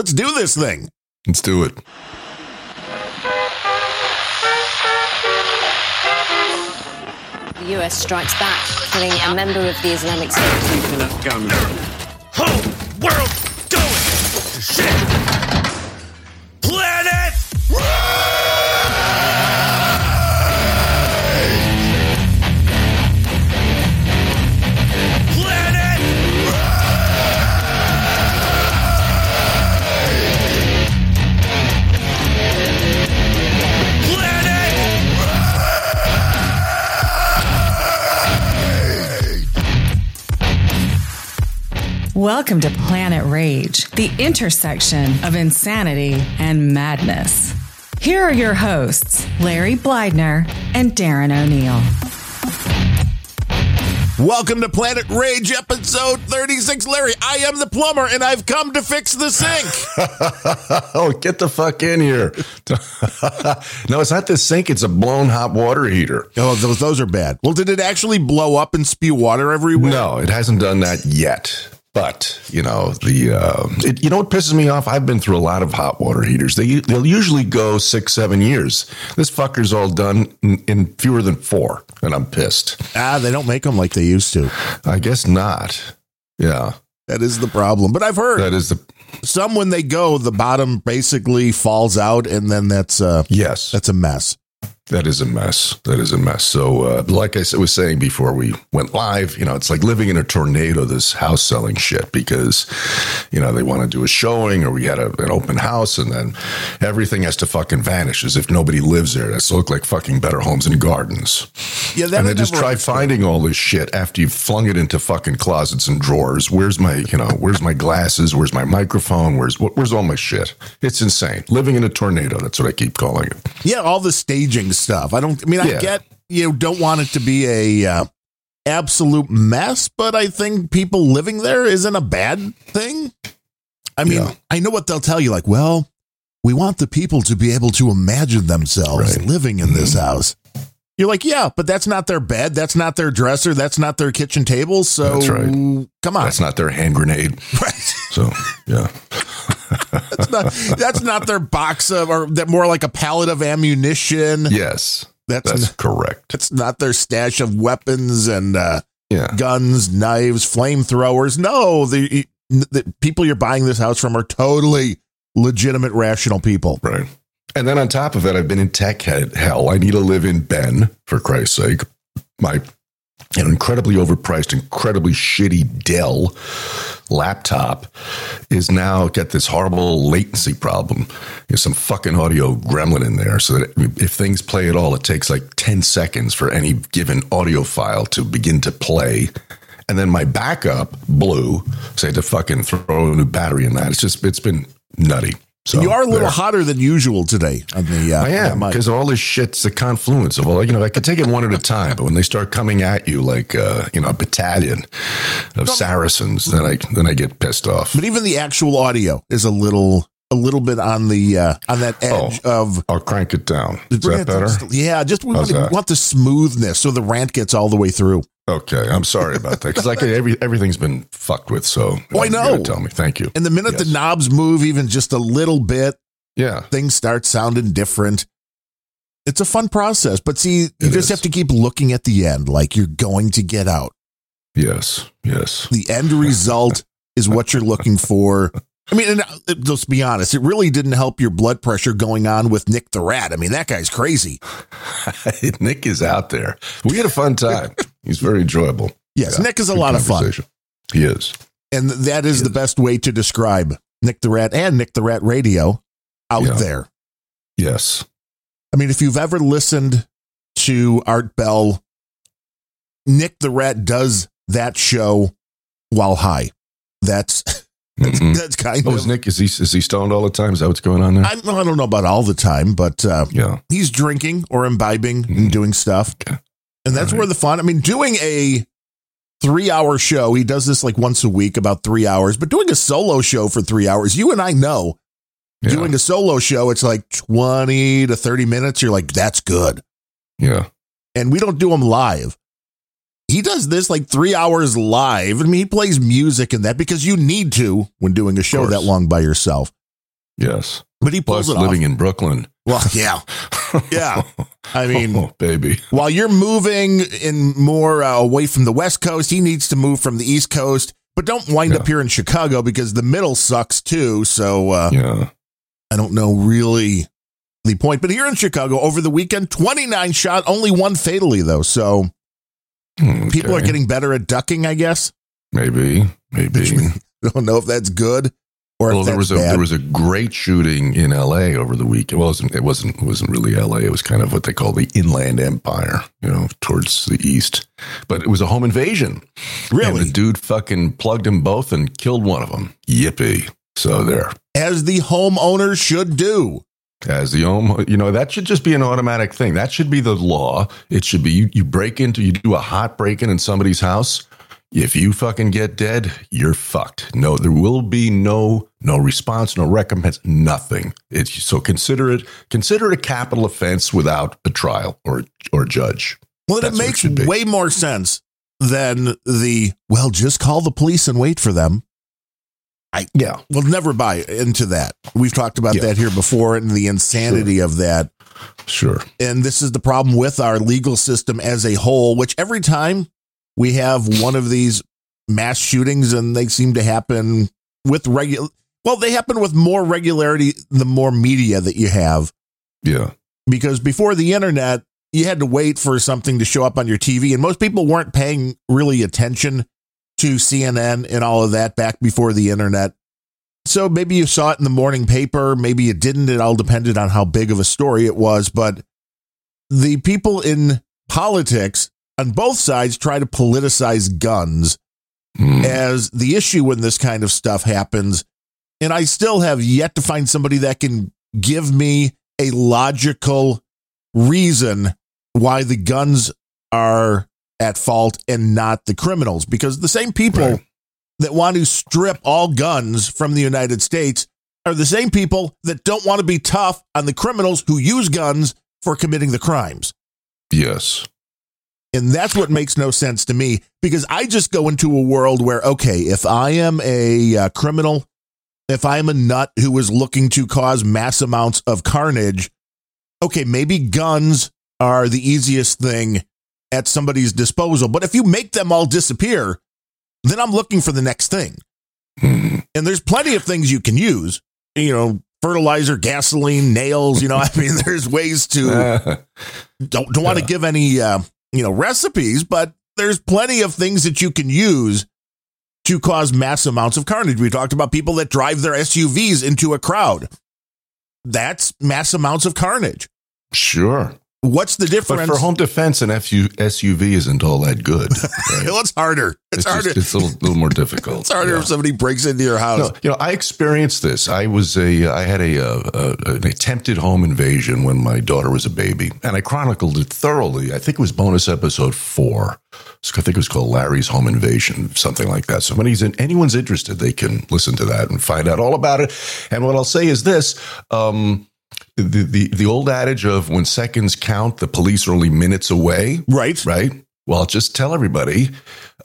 Let's do this thing. Let's do it. The US strikes back, killing a member of the Islamic State. Whole world going to shit. Welcome to Planet Rage, the intersection of insanity and madness. Here are your hosts, Larry Blydner and Darren O'Neill. Welcome to Planet Rage, episode 36. Larry, I am the plumber and I've come to fix the sink. Oh, get the fuck in here. no, it's not the sink. It's a blown hot water heater. oh, those, those are bad. Well, did it actually blow up and spew water everywhere? No, it hasn't done that yet. But you know the uh, it, you know what pisses me off. I've been through a lot of hot water heaters. They they'll usually go six seven years. This fucker's all done in, in fewer than four, and I'm pissed. Ah, they don't make them like they used to. I guess not. Yeah, That is the problem. But I've heard that is the some when they go, the bottom basically falls out and then that's uh yes. that's a mess. That is a mess. That is a mess. So, uh, like I was saying before we went live, you know, it's like living in a tornado, this house selling shit, because, you know, they want to do a showing or we had a, an open house and then everything has to fucking vanish as if nobody lives there. That's look like fucking better homes and gardens. Yeah, and I then just try finding all this shit after you've flung it into fucking closets and drawers. Where's my, you know, where's my glasses? Where's my microphone? Where's, what, where's all my shit? It's insane. Living in a tornado. That's what I keep calling it. Yeah, all the staging stuff. I don't. I mean, I Yeah. get you don't want it to be a uh, absolute mess, but I think people living there isn't a bad thing. I mean, Yeah. I know what they'll tell you. Like, well, we want the people to be able to imagine themselves Right. living in this house. You're like, yeah, but that's not their bed. That's not their dresser. That's not their kitchen table. So, That's right. come on. That's not their hand grenade. right. So yeah, That's not, that's not their box of, or that more like a pallet of ammunition. yes, That's, that's n- correct. that's not their stash of weapons and uh, Yeah, guns, knives, flamethrowers. No, the, the people you're buying this house from are totally legitimate, rational people. right. And then on top of it, I've been in tech hell. I need to live in Ben for Christ's sake. My an incredibly overpriced, incredibly shitty Dell laptop is now got this horrible latency problem. There's some fucking audio gremlin in there, so that if things play at all, it takes like ten seconds for any given audio file to begin to play. And then my backup blew, so I had to fucking throw a new battery in that. It's just it's been nutty. So you are a little there. hotter than usual today on the. Uh, I am because all this shit's a confluence of all. You know, I could take it one at a time, but when they start coming at you like uh, you know a battalion of Saracens, then I then I get pissed off. but even the actual audio is a little, a little bit on the uh, on that edge of. I'll crank it down. Is that better? Yeah, just we want, that? want the smoothness so the rant gets all the way through. Okay, I'm sorry about that because like every everything's been fucked with. So Oh, I know. Tell me, thank you. And the minute the knobs move even just a little bit, Yeah, things start sounding different. It's a fun process, but see, you It just is. have to keep looking at the end like you're going to get out. yes, yes. The end result is what you're looking for. I mean, and uh, let's be honest, it really didn't help your blood pressure going on with Nick the Rat. I mean, that guy's crazy. Nick is out there. We had a fun time. He's very enjoyable. Yes, Yeah, Nick is a lot of fun. He is. And that is the best way to describe Nick the Rat and Nick the Rat Radio out Yeah. there. Yes. I mean, if you've ever listened to Art Bell, Nick the Rat does that show while high. That's that's, Mhm. that's kind Oh, of. is Nick? Is he is he stoned all the time? Is that what's going on there? I, I don't know about all the time, but uh, yeah. he's drinking or imbibing Mhm. and doing stuff, Okay. and that's where the fun. I mean, doing a three-hour show. He does this like once a week, about three hours. But doing a solo show for three hours, you and I know Yeah. doing a solo show, it's like twenty to thirty minutes. You're like, that's good. yeah. and we don't do them live. He does this like three hours live. I mean, he plays music and that because you need to when doing a show that long by yourself. Yes. But he Plus pulls it living off. in Brooklyn. Well, yeah, yeah. I mean, oh, baby. while you're moving in more uh, away from the West Coast, he needs to move from the East Coast. But don't wind up here in Chicago because the middle sucks too. So uh, Yeah. I don't know really the point. But here in Chicago over the weekend, 29 shot, only one fatally though. So Hmm, people are getting better at ducking, I guess. maybe, maybe. I don't know if that's good or Well, if there was a bad. there was a great shooting in L.A. over the weekend. Well, it wasn't it wasn't it wasn't really L.A. It was kind of what they call the Inland Empire, you know, towards the east. But it was a home invasion. And really, the dude fucking plugged them both and killed one of them. Yippee! So there. as the homeowner should do. As the home, you know, that should just be an automatic thing. That should be the law. It should be you, you break into, you do a hot break in in somebody's house. If you fucking get dead, you're fucked. No, there will be no no response, no recompense, nothing. It's so consider it consider it a capital offense without a trial or or judge. Well, That's it what it makes way more sense than the well, just call the police and wait for them. I yeah, We'll never buy into that. We've talked about Yeah. that here before and the insanity of that. sure. And this is the problem with our legal system as a whole, which every time we have one of these mass shootings and they seem to happen with regular well, they happen with more regularity the more media that you have. Yeah, because before the internet, you had to wait for something to show up on your TV, and most people weren't paying really attention to CNN and all of that back before the internet. So maybe you saw it in the morning paper, maybe you didn't. It all depended on how big of a story it was. But the people in politics on both sides try to politicize guns Hmm. as the issue when this kind of stuff happens. And I still have yet to find somebody that can give me a logical reason why the guns are at fault and not the criminals. Because the same people Right. that want to strip all guns from the United States are the same people that don't want to be tough on the criminals who use guns for committing the crimes. yes, And that's what makes no sense to me because I just go into a world where, okay, if I am a uh, criminal, if I am a nut who is looking to cause mass amounts of carnage, okay, maybe guns are the easiest thing at somebody's disposal. But if you make them all disappear, then I'm looking for the next thing. And there's plenty of things you can use, you know, fertilizer, gasoline, nails, you know, I mean, there's ways to don't don't want to give any uh, you know recipes, but there's plenty of things that you can use to cause mass amounts of carnage. We talked about people that drive their SUVs into a crowd. That's mass amounts of carnage. sure. What's the difference? But for home defense, an FU, SUV isn't all that good. right? well, it's harder. It's, It's, harder. just, it's a little, little more difficult. it's harder Yeah. if somebody breaks into your house. No, you know, I experienced this. I was a, I had a, uh a, an attempted home invasion when my daughter was a baby, and I chronicled it thoroughly. I think it was bonus episode four. So I think it was called Larry's Home Invasion, something like that. So when in, anyone's interested, they can listen to that and find out all about it. And what I'll say is this: um, the the the old adage of when seconds count, the police are only minutes away Right. right? Well, just tell everybody.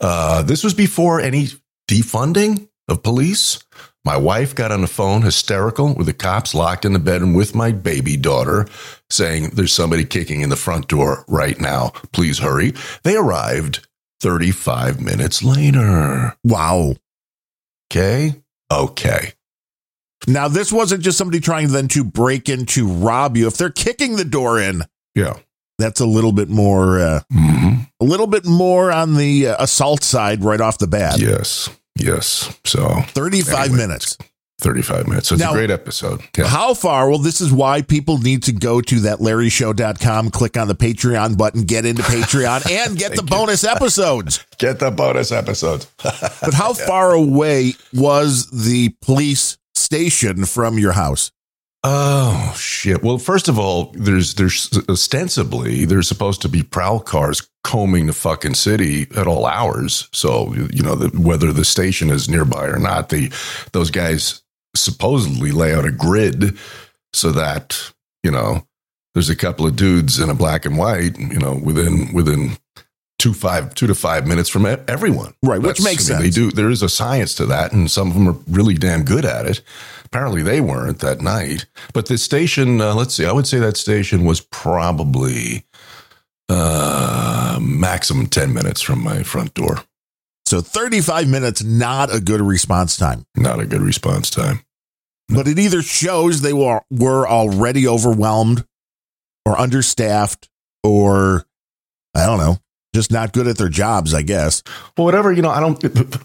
Uh, this was before any defunding of police. My wife got on the phone hysterical with the cops locked in the bedroom with my baby daughter saying, There's somebody kicking in the front door right now. Please hurry. They arrived 35 minutes later. Wow. Okay. Okay. Now this wasn't just somebody trying then to break in to rob you. If they're kicking the door in, Yeah. that's a little bit more, uh, hmm a little bit more on the uh, assault side right off the bat. Yes. Yes. So 35 Anyway. minutes. 35 minutes. So it's Now- a great episode. Yeah. How far? Well, this is why people need to go to that LarryShow.com, click on the Patreon button, get into Patreon, and get the bonus episodes. Get the bonus episodes. But how far away was the police station from your house? Oh shit! Well, first of all, there's there's ostensibly there's supposed to be prowl cars combing the fucking city at all hours. So you know the, whether the station is nearby or not, the those guys supposedly lay out a grid so that you know there's a couple of dudes in a black and white, you know, within within two five two to five minutes from everyone. Right, which That's- makes I mean, sense. They do. There is a science to that, and some of them are really damn good at it. Apparently, they weren't that night. But the station, uh, let's see, I would say that station was probably uh, maximum ten minutes from my front door. So 35 minutes, not a good response time. Not a good response time. But it either shows they were, were already overwhelmed or understaffed or, I don't know, just not good at their jobs, I guess. Well, whatever you know, I don't.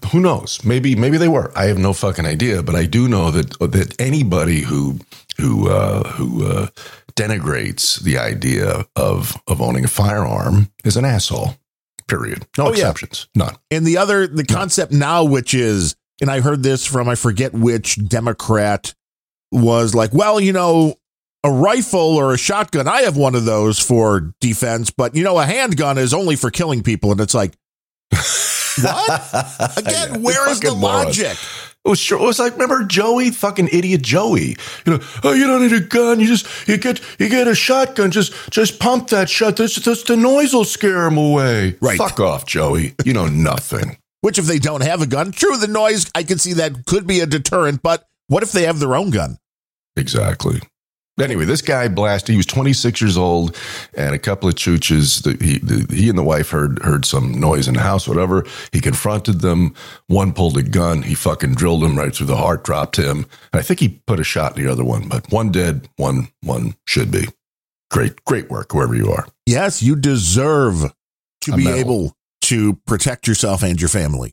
Who knows? Maybe, maybe they were. I have no fucking idea. But I do know that that anybody who who uh, who uh, denigrates the idea of of owning a firearm is an asshole. Period. No Oh, yeah. exceptions. None. And the other, the concept now, which is, and I heard this from, I forget which Democrat was like, well, you know, a rifle or a shotgun, I have one of those for defense, but you know, a handgun is only for killing people. And it's like, what? Again, Yeah, where is the logic? It was sure. It was like remember Joey, fucking idiot Joey. You know, oh, you don't need a gun. You just you get you get a shotgun. Just just pump that shot. That's the noise will scare him away. Right. Fuck off, Joey. You know nothing. Which, if they don't have a gun, true, the noise, I can see that could be a deterrent, but what if they have their own gun? Exactly. Anyway, this guy blasted. He was 26 years old, and a couple of chooches. The, he, the, he and the wife heard heard some noise in the house. Whatever. He confronted them. One pulled a gun. He fucking drilled him right through the heart. Dropped him. And I think he put a shot in the other one. But one dead. One one should be. Great great work, whoever you are. Yes, you deserve to A be medal. able to protect yourself and your family.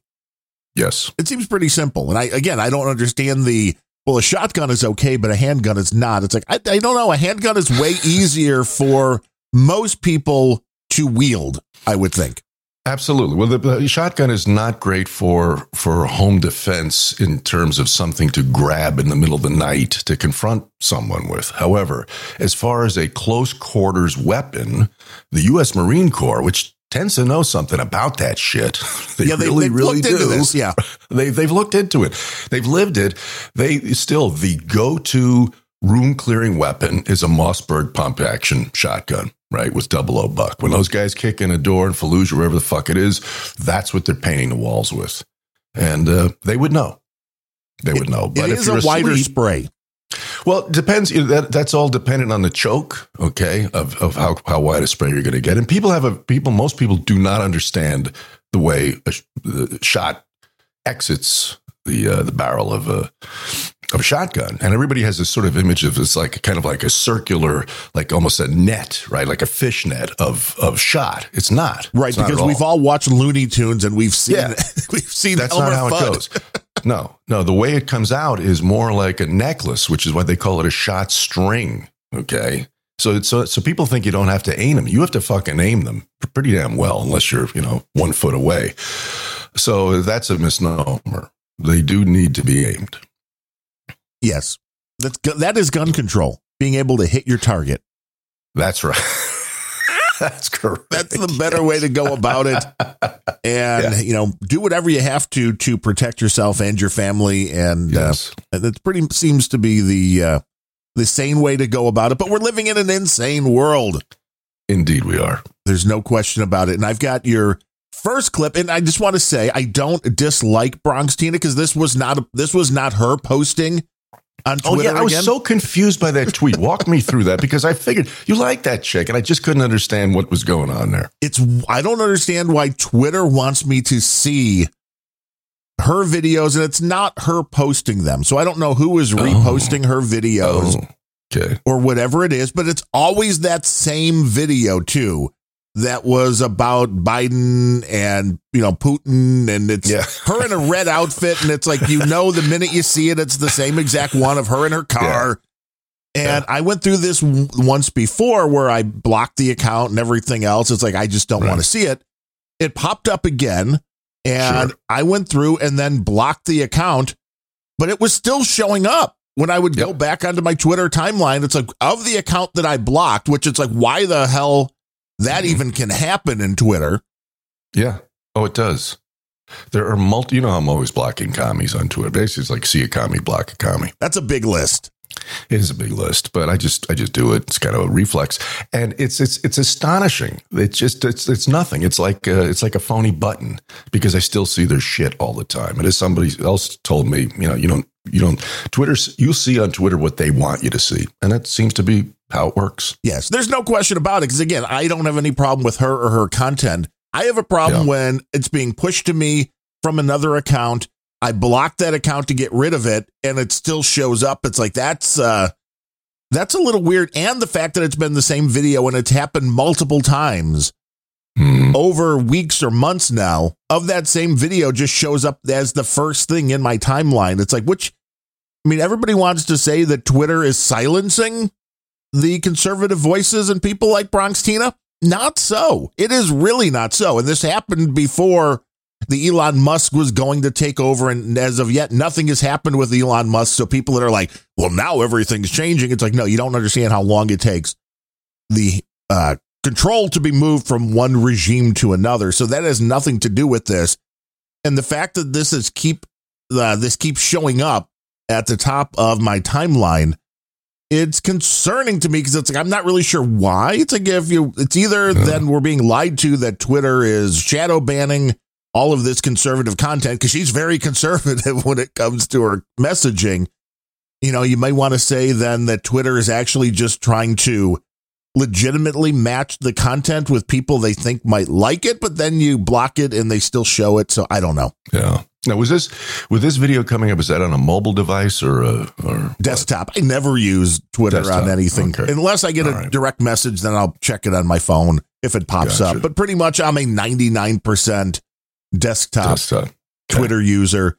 Yes. It seems pretty simple. And I, again, I don't understand the, well, a shotgun is okay, but a handgun is not. It's like, I, I don't know. A handgun is way easier for most people to wield, I would think. Absolutely. Well, the, the shotgun is not great for for home defense in terms of something to grab in the middle of the night to confront someone with. However, as far as a close quarters weapon, the U.S. Marine Corps, which tends to know something about that shit, they yeah, they, really, really do. this. Yeah. They they've looked into it. They've lived it. They still the go to room clearing weapon is a Mossberg pump action shotgun. Right with double O buck. When those guys kick in a door in Fallujah, wherever the fuck it is, that's what they're painting the walls with, and uh, they would know. They would know. But it is a wider asleep- spray. Well, it depends. That, that's all dependent on the choke, okay, of, of how, how wide a spray you're going to get. And people have a people. Most people do not understand the way a the shot exits the uh, the barrel of a of a shotgun, and everybody has this sort of image of it's like kind of like a circular, like almost a net, right, like a fish net of of shot. It's not Right. It's because at we've all watched Looney Tunes and we've seen, Yeah. we've seen that's Elmer not how Fudd. it goes. No, no. The way it comes out is more like a necklace, which is why they call it a shot string. Okay. So, so, so people think you don't have to aim them. You have to fucking aim them pretty damn well, unless you're, you know, one foot away. So that's a misnomer. They do need to be aimed. Yes. That's, that is gun control, being able to hit your target. That's right. that's correct. That's the better way to go about it. And, Yeah. you know, do whatever you have to to protect yourself and your family. And Yes. uh, that pretty seems to be the, uh, the sane way to go about it. But we're living in an insane world. Indeed, we are. There's no question about it. And I've got your first clip, and I just want to say I don't dislike Bronx Tina because this was not a, this was not her posting Oh Twitter yeah, I was again. so confused by that tweet. Walk me through that because I figured you like that chick, and I just couldn't understand what was going on there. it's I don't understand why Twitter wants me to see her videos, and it's not her posting them. So I don't know who is oh. reposting her videos Oh, okay. or whatever it is, but it's always that same video too. That was about Biden and you know Putin, and it's Yeah. her in a red outfit, and it's like you know the minute you see it, it's the same exact one of her in her car. And I went through this w- once before where I blocked the account and everything else. It's like I just don't Right. want to see it. It popped up again, and Sure. I went through and then blocked the account, but it was still showing up when I would go back onto my Twitter timeline. It's like of the account that I blocked, which it's like why the hell that Mhm. even can happen in Twitter. Yeah. Oh, it does. There are multi. You know, I'm always blocking commies on Twitter. Basically, it's like see a commie, block a commie. That's a big list. It is a big list, but I just I just do it. It's kind of a reflex, and it's it's it's astonishing. It's just it's it's nothing. It's like uh, it's like a phony button because I still see their shit all the time. And as somebody else told me, you know, you don't you don't Twitter's you see on Twitter what they want you to see, and that seems to be how it works. Yes, there's no question about it. Because again, I don't have any problem with her or her content. I have a problem Yeah. when it's being pushed to me from another account. I blocked that account to get rid of it, and it still shows up. It's like that's uh that's a little weird. And the fact that it's been the same video and it's happened multiple times Hmm. over weeks or months now of that same video just shows up as the first thing in my timeline. It's like, which, I mean, everybody wants to say that Twitter is silencing the conservative voices and people like Bronx Tina. Not so. It is really not so. And this happened before the Elon Musk was going to take over. And as of yet, nothing has happened with Elon Musk. So people that are like, well, now everything's changing. It's like, no, you don't understand how long it takes the uh, control to be moved from one regime to another. So that has nothing to do with this. And the fact that this is keep uh, this keeps showing up at the top of my timeline, it's concerning to me because it's like I'm not really sure why. It's like if you, it's either then we're being lied to that Twitter is shadow banning all of this conservative content because she's very conservative when it comes to her messaging. You know, you might want to say then that Twitter is actually just trying to legitimately match the content with people they think might like it, but then you block it and they still show it. So I don't know. Yeah. Now was this with this video coming up? Is that on a mobile device or a or Desktop. I never use Twitter Desktop. on anything Okay. unless I get a All right. direct message. Then I'll check it on my phone if it pops Gotcha. up. But pretty much, I'm a 99% desktop desktop? Okay. Twitter user,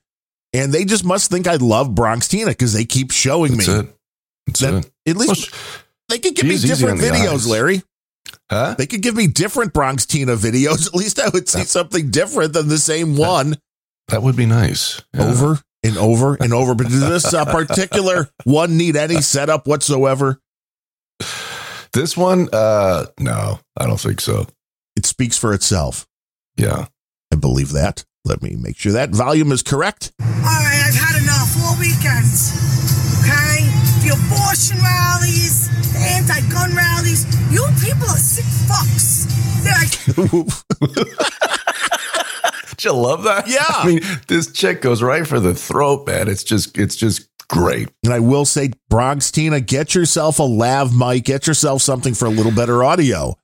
and they just must think I love Bronx Tina because they keep showing That's me. it. That's That- it. At least sh- they could give me different videos, eyes. Larry. huh? They could give me different Bronx Tina videos. At least I would see something different than the same one That would be nice. Yeah. over and over and over. But does this uh, particular one need any setup whatsoever? This one, uh, no, I don't think so. It speaks for itself. Yeah. I believe that. Let me make sure that volume is correct. All right, I've had enough. All weekends. Okay? The abortion rallies, the anti gun rallies. You people are sick fucks. They're like, Did you love that? Yeah. I mean, this chick goes right for the throat, man. It's just, it's just great. And I will say, Bronx Tina, get yourself a lav mic, get yourself something for a little better audio.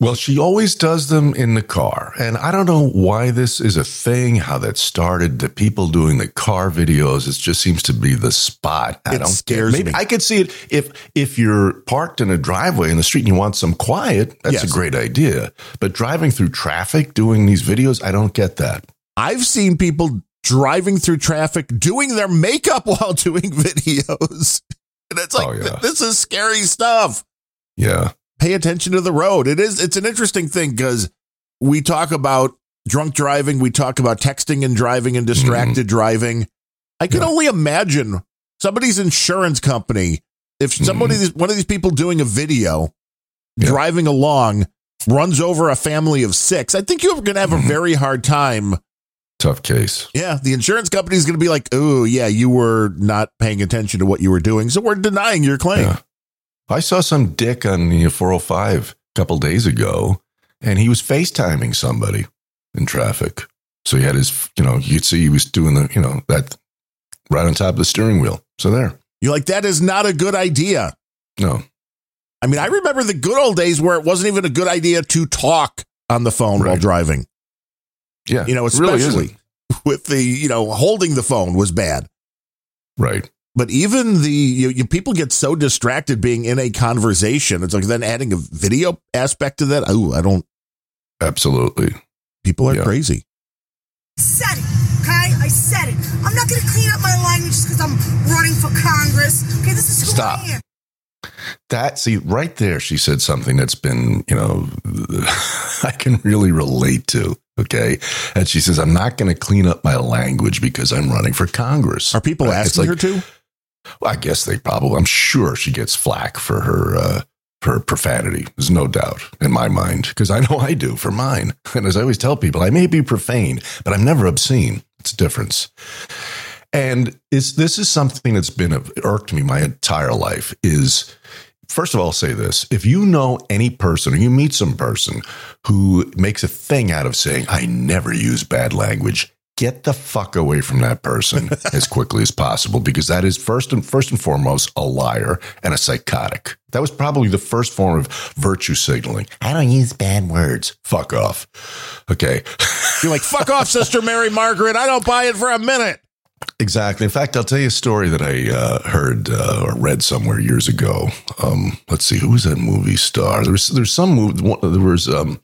Well, she always does them in the car. And I don't know why this is a thing, how that started. The people doing the car videos, it just seems to be the spot. I It don't scares Maybe me. I could see it if if you're parked in a driveway in the street and you want some quiet, that's Yes. a great idea. But driving through traffic doing these videos, I don't get that. I've seen people driving through traffic doing their makeup while doing videos. And it's oh, like, Oh, yeah. this is scary stuff. Yeah. Pay attention to the road. It is, it's an interesting thing because we talk about drunk driving, we talk about texting and driving and mm-hmm. distracted driving. I can Yeah. only imagine somebody's insurance company, if mm-hmm. somebody, one of these people doing a video, Yeah. driving along, runs over a family of six, I think you're going to have a mm-hmm. very hard time Tough case. yeah, the insurance company is going to be like, "Oh, yeah, you were not paying attention to what you were doing, so we're denying your claim." Yeah. I saw some dick on the 405 a couple days ago, and he was FaceTiming somebody in traffic. So he had his, you know, you'd see he was doing the, you know, that right on top of the steering wheel. So there. You're like, "That is not a good idea." No. I mean, I remember the good old days where it wasn't even a good idea to talk on the phone while driving. Yeah. You know, it really especially with the you know holding the phone was bad. Right. But even the you, you, people get so distracted being in a conversation. It's like then adding a video aspect to that. Oh, I don't. Absolutely. People are Yeah. crazy. said it. Okay? I said it. I'm not going to clean up my language just because I'm running for Congress. Okay? This is who Stop. I am. That, see, right there, she said something that's been, you know, I can really relate to. Okay. And she says, I'm not going to clean up my language because I'm running for Congress. Are people uh, asking like- her to? Well, I guess they probably. I'm sure she gets flack for her uh, her profanity. There's no doubt in my mind because I know I do for mine. And as I always tell people, I may be profane, but I'm never obscene. It's a difference. And is this is something that's been irked me my entire life is first of all, I'll say this. If you know any person or you meet some person who makes a thing out of saying, I never use bad language, get the fuck away from that person as quickly as possible because that is first and first and foremost a liar and a psychotic. That was probably the first form of virtue signaling. I don't use bad words. Fuck off. Okay. You're like, fuck off, Sister Mary Margaret. I don't buy it for a minute. Exactly. In fact, I'll tell you a story that I uh, heard uh, or read somewhere years ago. Um, let's see, who was that movie star? There was there's some movie. There was um,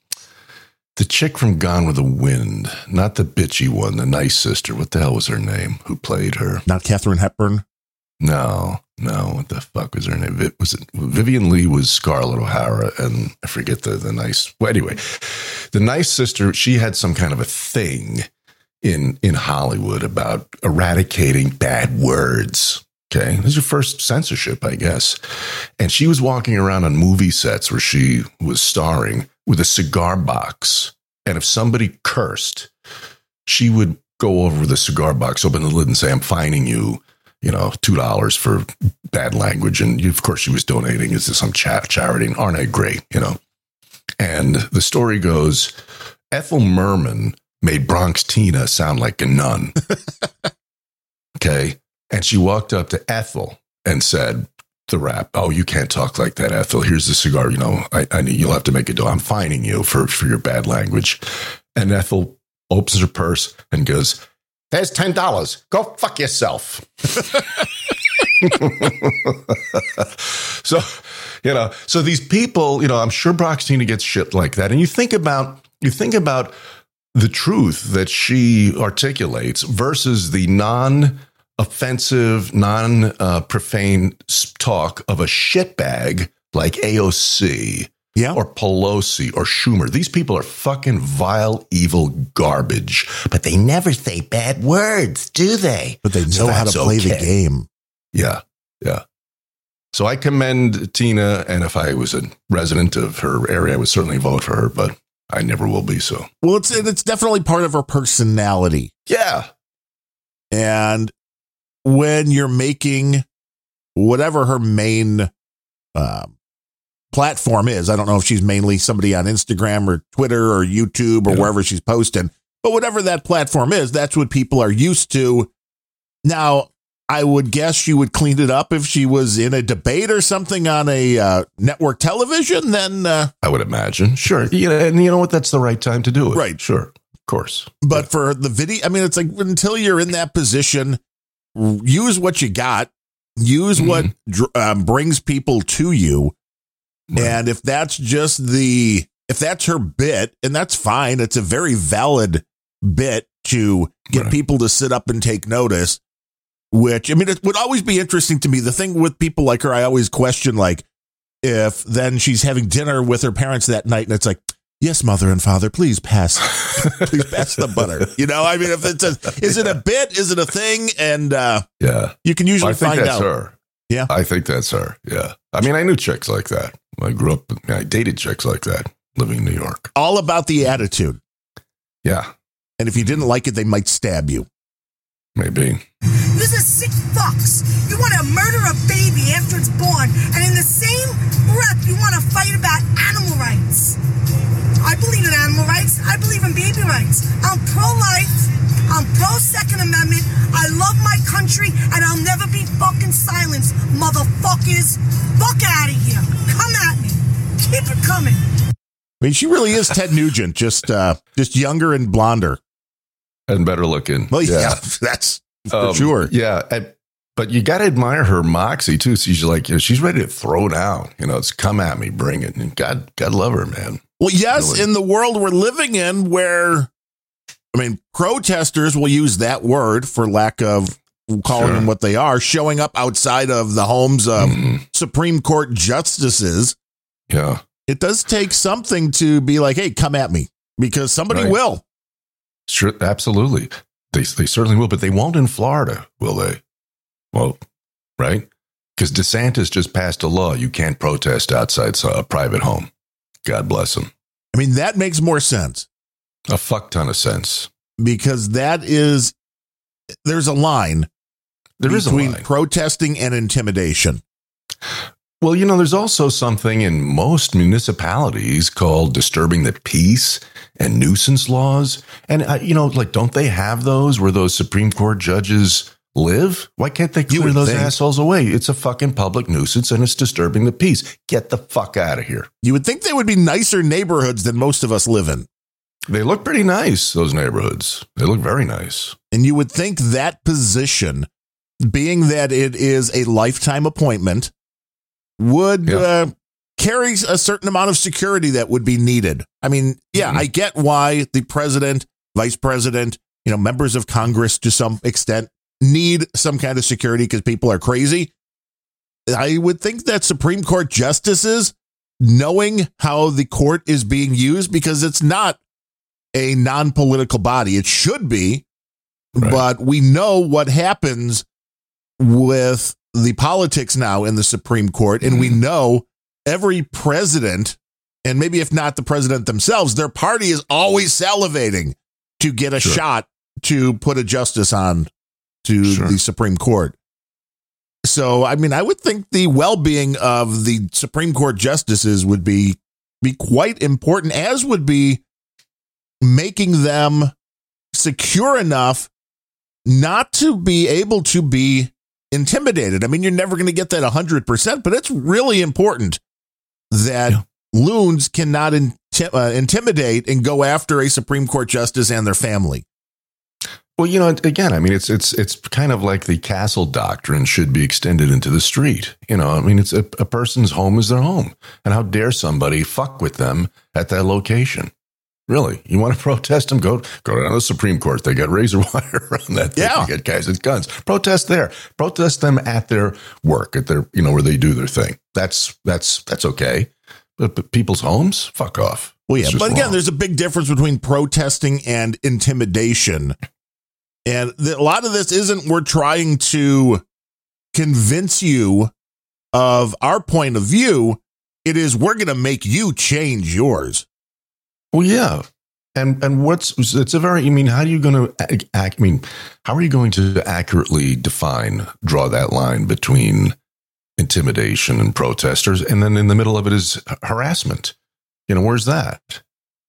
the chick from Gone with the Wind, not the bitchy one, the nice sister. What the hell was her name? Who played her? Not Katharine Hepburn. No, no. What the fuck was her name? It was it, Vivien Leigh was Scarlett O'Hara, and I forget the the nice. Well, anyway, the nice sister. She had some kind of a thing in in Hollywood about eradicating bad words. Okay, this is your first censorship, I guess. And she was walking around on movie sets where she was starring with a cigar box. And if somebody cursed, she would go over the cigar box, open the lid, and say, "I'm fining you." You know, two dollars for bad language, and of course, she was donating it to some cha- charity. And aren't I great? You know, and the story goes, Ethel Merman made Bronx Tina sound like a nun. okay. And she walked up to Ethel and said, the rap. Oh, you can't talk like that, Ethel. Here's the cigar. You know, I, I need, you'll have to make a deal. I'm fining you for, for your bad language. And Ethel opens her purse and goes, There's $10. Go fuck yourself. so, you know, so these people, you know, I'm sure Bronx Tina gets shit like that. And you think about, you think about the truth that she articulates versus the non offensive, non uh, profane talk of a shitbag like AOC Yeah. or Pelosi or Schumer. These people are fucking vile, evil garbage, but they never say bad words, do they? but they know So how to play the game. Yeah, yeah. So I commend Tina, and if I was a resident of her area, I would certainly vote for her, but I never will be. So Well, it's it's definitely part of her personality. yeah, And when you're making whatever her main um, platform is, I don't know if she's mainly somebody on Instagram or Twitter or YouTube or Yeah. wherever she's posting, but whatever that platform is, that's what people are used to. Now, I would guess she would clean it up if she was in a debate or something on a uh, network television. Then, uh, I would imagine. Sure, yeah, and you know what? That's the right time to do it. Right. Sure, of course. but for the video, I mean, it's like until you're in that position, use what you got, use what dr- um, brings people to you. Right. And if that's just the, if that's her bit, and that's fine, it's a very valid bit to get Right. people to sit up and take notice. Which I mean, it would always be interesting to me. The thing with people like her, I always question, like, if then she's having dinner with her parents that night, and it's like, yes, mother and father, please pass, please pass the butter. You know, I mean, if it's a, is it a bit, is it a thing, and uh, Yeah, you can usually I think find that's out. her. Yeah. I think that's her. Yeah, I mean, I knew chicks like that. I grew up. I dated chicks like that living in New York. All about the attitude, Yeah, and if you didn't like it, they might stab you. maybe. You're a sick fucks. You want to murder a baby after it's born, and in the same breath, you want to fight about animal rights. I believe in animal rights. I believe in baby rights. I'm pro-life. I'm pro-Second Amendment. I love my country, and I'll never be fucking silenced, motherfuckers. Fuck out of here. Come at me. Keep it coming. I mean, she really is Ted Nugent, just uh, just younger and blonder. And better looking. Well, yeah, that's for Um, sure. Yeah, and, but you got to admire her moxie too. She's like, you know, she's ready to throw down. You know, it's come at me, bring it. And God, God love her, man. Well, yes, Really. in the world we're living in, where I mean, protesters will use that word for lack of calling Sure. them what they are, showing up outside of the homes of Mhm. Supreme Court justices. Yeah, It does take something to be like, "Hey, come at me," because somebody Right. will. sure, absolutely. They they certainly will, but they won't in Florida, will they? Well, right? Because DeSantis just passed a law you can't protest outside a private home. God bless him. I mean, that makes more sense A fuck ton of sense. because that is there's a line There is a between protesting and intimidation. Well, you know, there's also something in most municipalities called disturbing the peace and nuisance laws. And, uh, you know, like, don't they have those where those Supreme Court judges live? Why can't they clear those think. assholes away? It's a fucking public nuisance and it's disturbing the peace. Get the fuck out of here. You would think they would be nicer neighborhoods than most of us live in. They look pretty nice, those neighborhoods. They look very nice. And you would think that position, being that it is a lifetime appointment, would Yeah. uh, carry a certain amount of security that would be needed. I mean, yeah, Mhm. I get why the president, vice president, you know, members of Congress to some extent need some kind of security because people are crazy. I would think that Supreme Court justices, knowing how the court is being used, because it's not a non political body, it should be, Right. but we know what happens with the politics now in the Supreme Court, and we Mm-hmm. know every president, and maybe if not the president themselves, their party is always salivating to get a Sure. shot to put a justice on to Sure. the Supreme Court. So, I mean, I would think the well-being of the Supreme Court justices would be be quite important, as would be making them secure enough not to be able to be intimidated. I mean, you're never going to get that 100%, but it's really important that Yeah. loons cannot inti- uh, intimidate and go after a Supreme Court justice and their family. Well, you know, again, I mean, it's it's it's kind of like the castle doctrine should be extended into the street. You know, I mean, it's a, a person's home is their home, and how dare somebody fuck with them at that location? Really, you want to protest them? Go go down to the Supreme Court. They got razor wire around that. Thing. Yeah. They get guys with guns. Protest there. Protest them at their work, at their you know where they do their thing. That's that's that's okay. But, but people's homes, fuck off. Well, yeah, but again, wrong. there's a big difference between protesting and intimidation. And the, a lot of this isn't we're trying to convince you of our point of view. It is we're going to make you change yours. Well, yeah. And and what's it's a very I mean, how are you going to act I mean, how are you going to accurately define draw that line between intimidation and protesters and then in the middle of it is harassment? You know, where's that?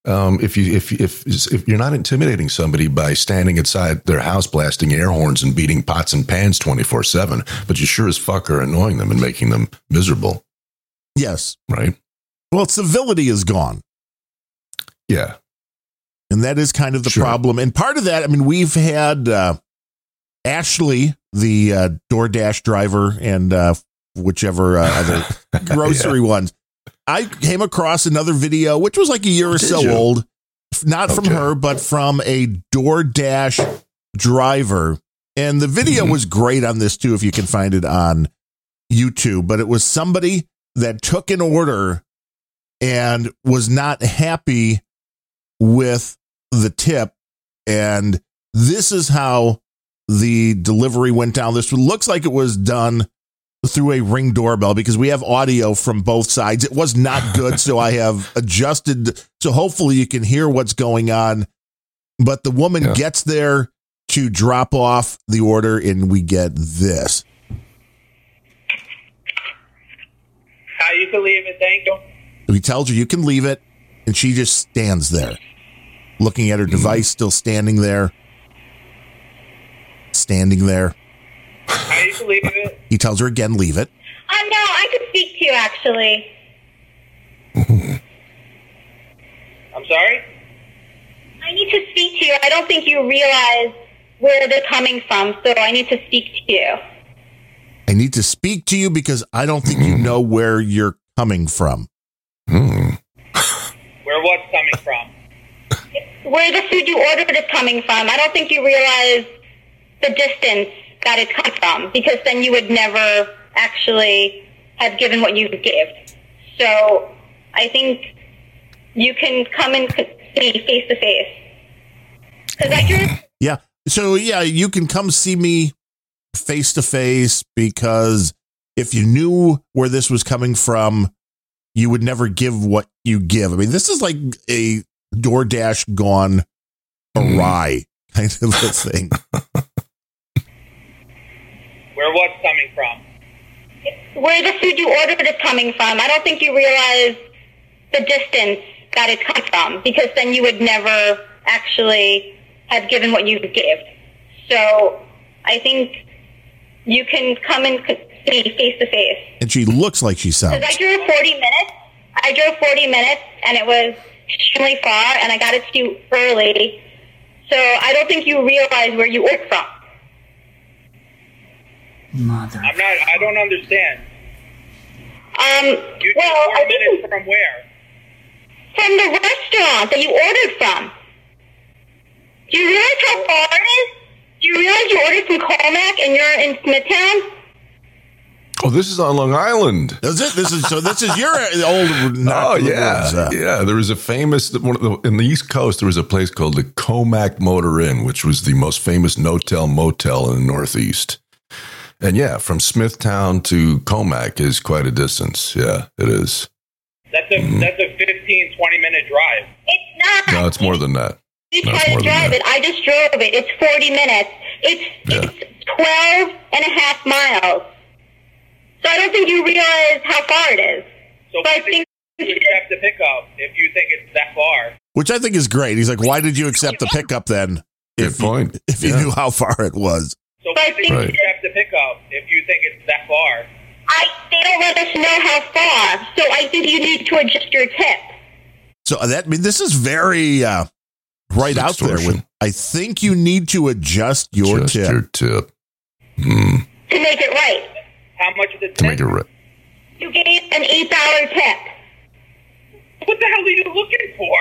Um, if you if if if you're not intimidating somebody by standing inside their house blasting air horns and beating pots and pans 24/7, but you sure as fuck are annoying them and making them miserable, Yes. right? Well, civility is gone. Yeah. And that is kind of the Sure. problem. And part of that, I mean, we've had uh, Ashley, the uh, DoorDash driver, and uh, whichever uh, other grocery ones. I came across another video, which was like a year or Did so you? old, not from her, but from a DoorDash driver. And the video Mhm. was great on this too, if you can find it on YouTube. But it was somebody that took an order and was not happy with the tip. And this is how the delivery went down. This looks like it was done through a ring doorbell because we have audio from both sides. It was not good, so I have adjusted so hopefully you can hear what's going on. But the woman Yeah. gets there to drop off the order, and we get this. How you can leave it, thank you. He tells her you can leave it, and she just stands there, looking at her mm-hmm. device, still standing there, standing there. How you can leave it. He tells her again, leave it. Uh, no, I could speak to you actually. I'm sorry? I need to speak to you. I don't think you realize where they're coming from, so I need to speak to you. I need to speak to you because I don't think you know where you're coming from. Hmm. Where what's coming from? Where the food you ordered is coming from. I don't think you realize the distance that it comes from, because then you would never actually have given what you give. So I think you can come and see face to face. Is that true? Yeah. So yeah, you can come see me face to face because if you knew where this was coming from, you would never give what you give. I mean, this is like a DoorDash gone mm-hmm. awry kind of a thing. Where what's coming from? Where the food you ordered is coming from. I don't think you realize the distance that it's come from because then you would never actually have given what you gave. So I think you can come and see face to face. And she looks like she sounds. Because I drove 40 minutes. I drove 40 minutes, and it was extremely far, and I got it to you early. So I don't think you realize where you ordered from. Mother. I'm not. I don't understand. Um, You well, four I think from where? from the restaurant that you ordered from. Do you realize how far it is? Do you realize you ordered from Commack and you're in Smithtown? Oh, this is on Long Island. Is it? This is so. This is your old. knock Oh yeah, woods, uh, yeah. There was a famous one of the, in the East Coast. There was a place called the Commack Motor Inn, which was the most famous no-tell motel in the Northeast. And yeah, from Smithtown to Commack is quite a distance. Yeah, it is. That's a Mm-hmm. that's a 15, 20 minute drive. It's not. No, it's more than that. You No, it's try to drive it. I just drove it. It's 40 minutes. It's, Yeah. it's 12 and a half miles. So I don't think you realize how far it is. So But I think you accept the pickup if you think it's that far? Which I think is great. He's like, why did you accept the pickup then? Good If you, point. if you knew how far it was. So But I why did think- you Right. Accept the pickup if you think it's that far? I, they don't let us know how far. So I think you need to adjust your tip. So that I mean, this is very uh, right out there. With, I think you need to adjust your Just tip. your tip Mm, to make it right. How much is the to make it right. You gave an eight dollar tip. What the hell are you looking for?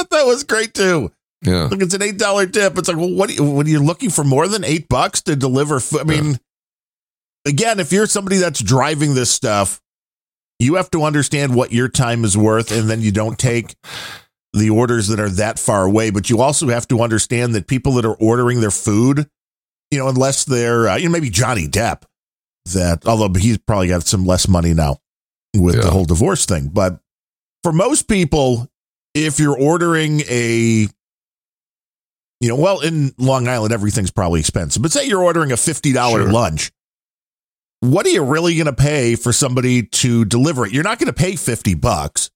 that was great too. Yeah, Look, it's an eight dollar tip. It's like, well, what? Are you, what are looking for? More than eight bucks to deliver? Food? I mean, again, if you're somebody that's driving this stuff, you have to understand what your time is worth, and then you don't take the orders that are that far away. But you also have to understand that people that are ordering their food, you know, unless they're, uh, you know, maybe Johnny Depp, that although he's probably got some less money now with the whole divorce thing, but for most people, if you're ordering a you know, well, in Long Island, everything's probably expensive. But say you're ordering a $50 Sure. lunch. What are you really going to pay for somebody to deliver it? You're not going to pay 50 bucks.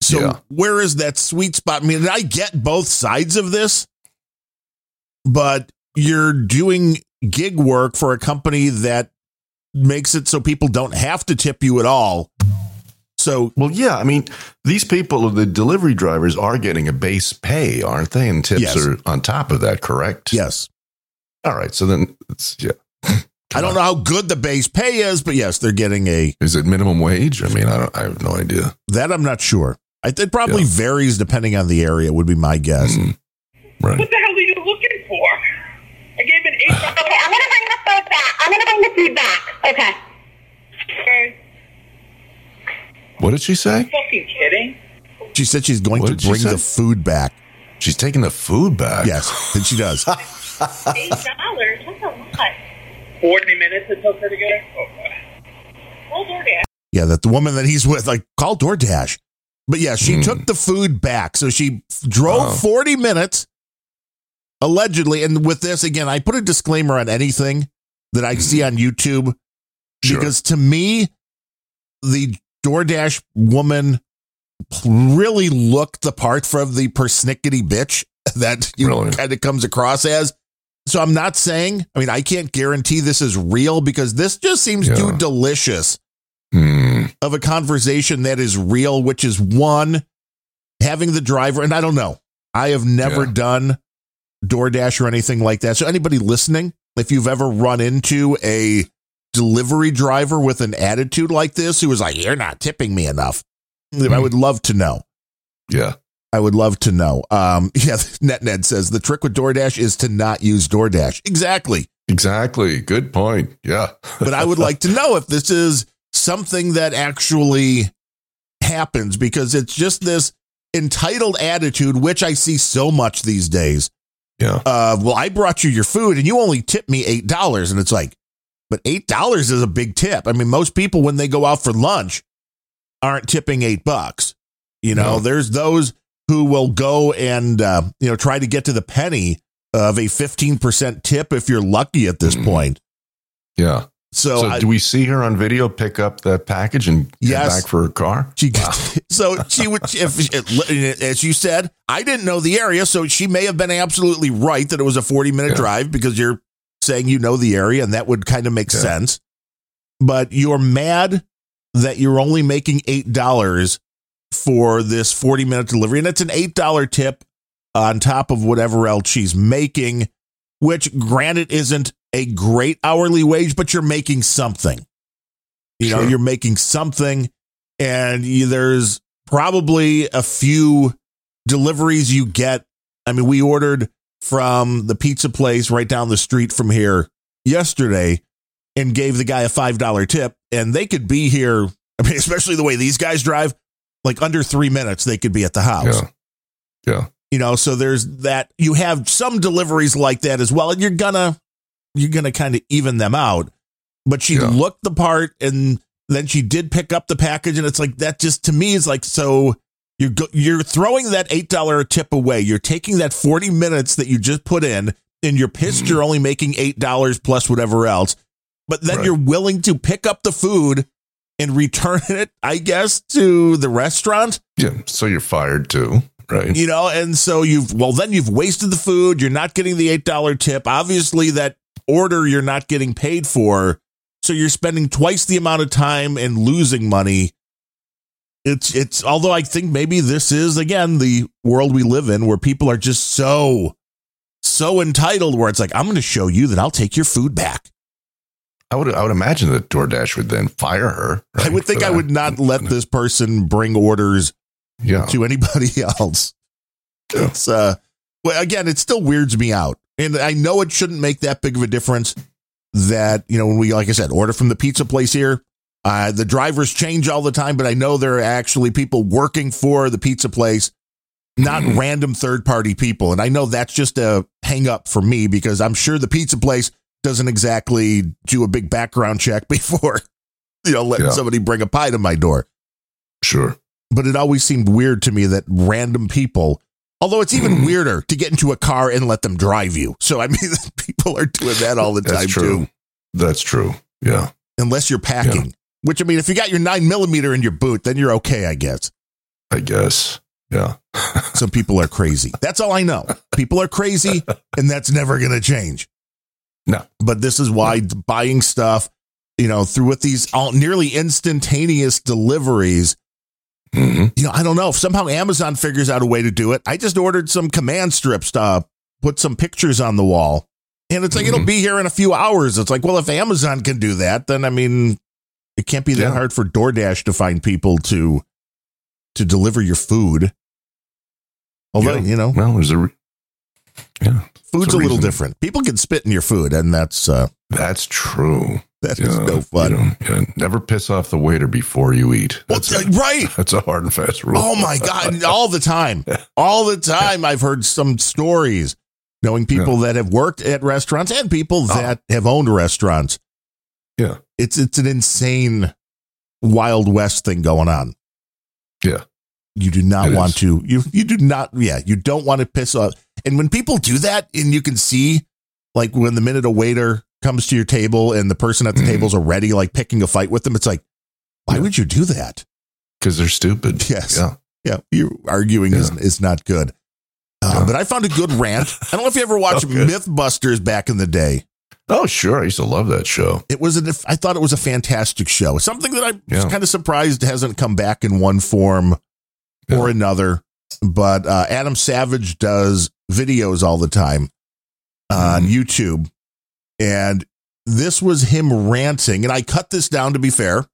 So Yeah. where is that sweet spot? I mean, I get both sides of this, but you're doing gig work for a company that makes it so people don't have to tip you at all. So Well, yeah. I mean, these people, the delivery drivers, are getting a base pay, aren't they? And tips Yes. are on top of that, correct? yes, All right. So then it's yeah. I don't know how good the base pay is, but yes, they're getting a Is it minimum wage? I mean, I don't. I have no idea. That I'm not sure. I, it probably Yeah. varies depending on the area. Would be my guess. Mm, right. What the hell are you looking for? I gave an eight. Okay, I'm gonna bring the food back. I'm gonna bring the food back. Okay. Okay. What did she say? Fucking kidding? She said she's going What to did she bring say? the food back. She's taking the food back. Yes, and she does. Eight dollars. That's a lot. Forty minutes it took her to get it. Oh, God. Hold on. Yeah, that the woman that he's with, like, call DoorDash. But yeah, she Hmm. took the food back. So she drove Wow. 40 minutes, allegedly. And with this, again, I put a disclaimer on anything that I see on YouTube Sure. because to me, the DoorDash woman really looked the part from the persnickety bitch that you Really? kind of comes across as. So I'm not saying, I mean, I can't guarantee this is real because this just seems Yeah. too delicious Hmm. of a conversation that is real, which is one, having the driver, and I don't know. I have never Yeah. done DoorDash or anything like that. So anybody listening, if you've ever run into a delivery driver with an attitude like this who was like, You're not tipping me enough. I Mhm. would love to know. Yeah. I would love to know. Um, yeah, NetNed says the trick with DoorDash is to not use DoorDash. Exactly. Exactly. Good point. Yeah. but I would like to know if this is something that actually happens because it's just this entitled attitude, which I see so much these days. Yeah. Uh, well, I brought you your food and you only tipped me eight dollars, and it's like, but eight dollars is a big tip. I mean, most people when they go out for lunch aren't tipping eight bucks. You know, No. there's those who will go and uh, you know try to get to the penny of a 15% tip if you're lucky at this Mhm. point. Yeah. So, So, I, do we see her on video pick up that package and get back for her car? she, so she would, if, as you said, I didn't know the area. So she may have been absolutely right that it was a 40 minute Yeah. drive because you're saying you know the area and that would kind of make Yeah. sense. But you're mad that you're only making $8 for this 40 minute delivery. And it's an $8 tip on top of whatever else she's making, which granted isn't a great hourly wage, but you're making something. You know, Sure. you're making something, and you, there's probably a few deliveries you get. I mean, we ordered from the pizza place right down the street from here yesterday and gave the guy a $5 tip, and they could be here. I mean, especially the way these guys drive, like under three minutes, they could be at the house Yeah. Yeah. you know so there's that you have some deliveries like that as well and you're gonna you're gonna kind of even them out but she Yeah. looked the part and then she did pick up the package and it's like that just to me is like so you're go- you're throwing that eight dollar tip away you're taking that 40 minutes that you just put in and you're pissed you're only making eight dollars plus whatever else but then Right. you're willing to pick up the food and return it i guess to the restaurant Yeah. So you're fired too, right? you know and so you've well then you've wasted the food you're not getting the eight dollar tip obviously that order you're not getting paid for so you're spending twice the amount of time and losing money it's it's although i think maybe this is again the world we live in where people are just so so entitled where it's like i'm going to show you that i'll take your food back I would I would imagine that DoorDash would then fire her. i would think i would not let this person bring orders Yeah. to anybody else. Yeah. It's uh well again, it still weirds me out. And I know it shouldn't make that big of a difference that, you know, when we like I said, order from the pizza place here. Uh the drivers change all the time, but I know there are actually people working for the pizza place, not Mhm. random third party people. And I know that's just a hang up for me because I'm sure the pizza place doesn't exactly do a big background check before, you know, letting Yeah. somebody bring a pie to my door Sure. but it always seemed weird to me that random people, although it's even Mhm. weirder to get into a car and let them drive you. So I mean, people are doing that all the time That's true. too, That's true. Yeah. unless you're packing. Which I mean, if you got your nine millimeter in your boot, then you're okay, I guess. I guess. Yeah. Some people are crazy. That's all I know. People are crazy, and that's never going to change. No. But this is why buying stuff, you know, through with these all nearly instantaneous deliveries, hmm you know, I don't know if somehow Amazon figures out a way to do it. I just ordered some command strips to put some pictures on the wall. And it's like, it'll Mhm. be here in a few hours. It's like, well, if Amazon can do that, then I mean, it can't be that Yeah. hard for DoorDash to find people to to deliver your food. Although, Yeah. you know, Well, there's a. Re- yeah. food's a a little different. People can spit in your food, and that's uh That's true. that is Yeah, no fun. you know, yeah, never piss off the waiter before you eat. That's, uh, a, right. that's a hard and fast rule. Oh my God. All the time. All the time. I've heard some stories knowing people that have worked at restaurants and people that have owned restaurants. Yeah. It's it's an insane Wild West thing going on. Yeah. You do not It want is. to you you do not yeah, you don't want to piss off. And when people do that and you can see like when the minute a waiter comes to your table and the person at the Mhm. table's already like picking a fight with them, it's like, why Yeah. would you do that? Because they're stupid. Yes. Yeah. Yeah, you arguing is is not good. Uh, Yeah. But I found a good rant. I don't know if you ever watched Okay. MythBusters back in the day. Oh, sure. I used to love that show. It was an, I thought it was a fantastic show. Something that I'm Yeah. kind of surprised hasn't come back in one form or another. But uh, Adam Savage does videos all the time on Mm-hmm. YouTube, and this was him ranting. And I cut this down to be fair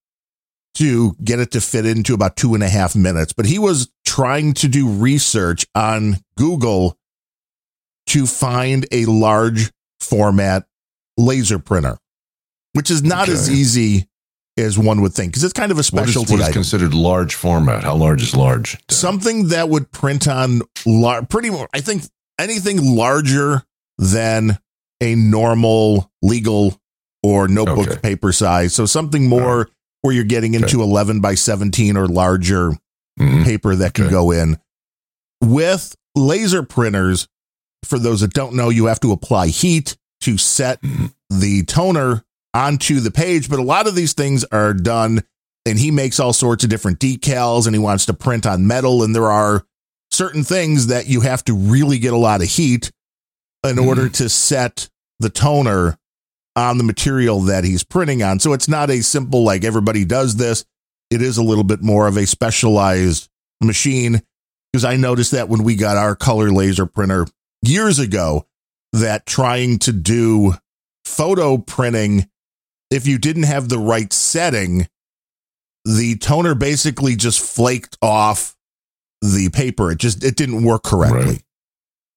to get it to fit into about two and a half minutes. But he was trying to do research on Google to find a large format laser printer, which is not as easy as one would think because it's kind of a What is, specialty what is considered large format? How large is large? Something that would print on lar- pretty much, I think anything larger than a normal legal or notebook Okay. paper size. So something more where you're getting into 11 by 17 or larger Mhm. paper that can Okay. go in. With laser printers, for those that don't know, you have to apply heat to set the toner onto the page. But a lot of these things are done, and he makes all sorts of different decals and he wants to print on metal. And there are certain things that you have to really get a lot of heat in mm-hmm. order to set the toner on the material that he's printing on. So it's not a simple, like everybody does this. It is a little bit more of a specialized machine because I noticed that when we got our color laser printer years ago, that trying to do photo printing, if you didn't have the right setting, the toner basically just flaked off the paper. It just it didn't work correctly. Right.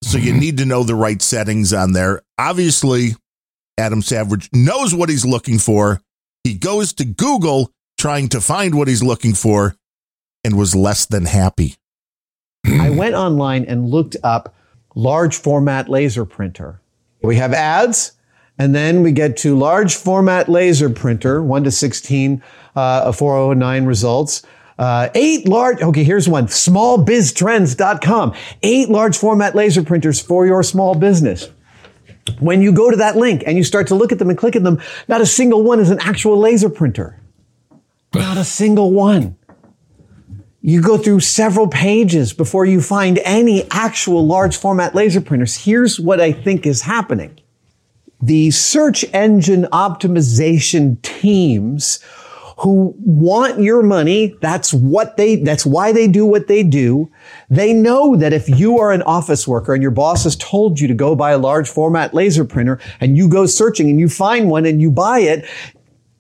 So you mm-hmm. need to know the right settings on there. Obviously, Adam Savage knows what he's looking for. He goes to Google trying to find what he's looking for and was less than happy. I went online and looked up large format laser printer. We have ads, and then we get to large format laser printer, 1 to 16, uh, 409 results. Uh, eight large, okay, here's one, smallbiztrends.com. Eight large format laser printers for your small business. When you go to that link and you start to look at them and click at them, not a single one is an actual laser printer. Not a single one. You go through several pages before you find any actual large format laser printers. Here's what I think is happening. The search engine optimization teams who want your money, that's what they, that's why they do what they do. They know that if you are an office worker and your boss has told you to go buy a large format laser printer and you go searching and you find one and you buy it,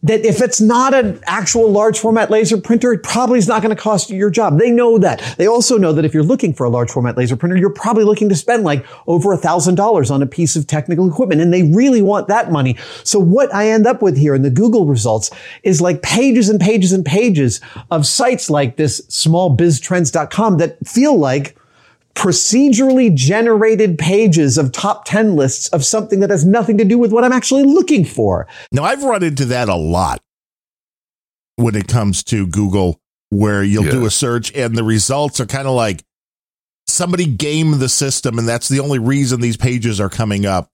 that if it's not an actual large format laser printer, it probably is not going to cost you your job. They know that. They also know that if you're looking for a large format laser printer, you're probably looking to spend like over a thousand dollars on a piece of technical equipment and they really want that money. So what I end up with here in the Google results is like pages and pages and pages of sites like this smallbiztrends.com that feel like procedurally generated pages of top 10 lists of something that has nothing to do with what I'm actually looking for. Now, I've run into that a lot when it comes to Google, where you'll do a search and the results are kind of like somebody game the system, and that's the only reason these pages are coming up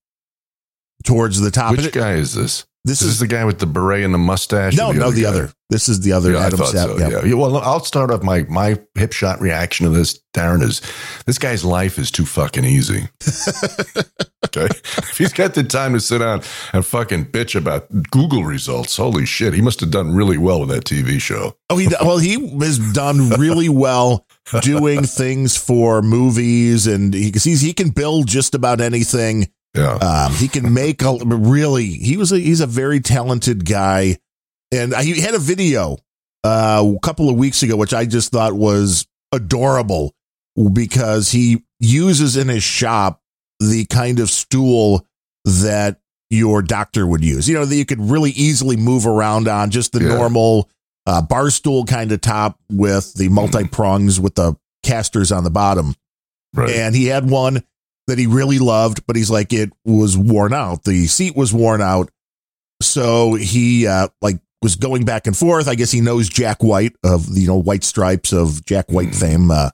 towards the top. And Which it- guy is this? This is is the guy with the beret and the mustache. no, or no, the guy? other. This is the other Yeah, Adam Sav- so. yeah. Yeah. Well, I'll start off my my hip shot reaction to this. Darren is this guy's life is too fucking easy. okay, if he's got the time to sit down and fucking bitch about Google results, holy shit, he must have done really well with that TV show. Oh, he well, he has done really well doing things for movies, and he he's, he can build just about anything. Yeah, Um, he can make a really. He was a he's a very talented guy, and he had a video uh, a couple of weeks ago, which I just thought was adorable because he uses in his shop the kind of stool that your doctor would use. You know that you could really easily move around on, just the Yeah. normal uh, bar stool kind of top with the multi prongs with the casters on the bottom right. and he had one that he really loved, but he's like it was worn out. The seat was worn out, so he uh, like was going back and forth. I guess he knows Jack White of the you know White Stripes of Jack White fame, uh,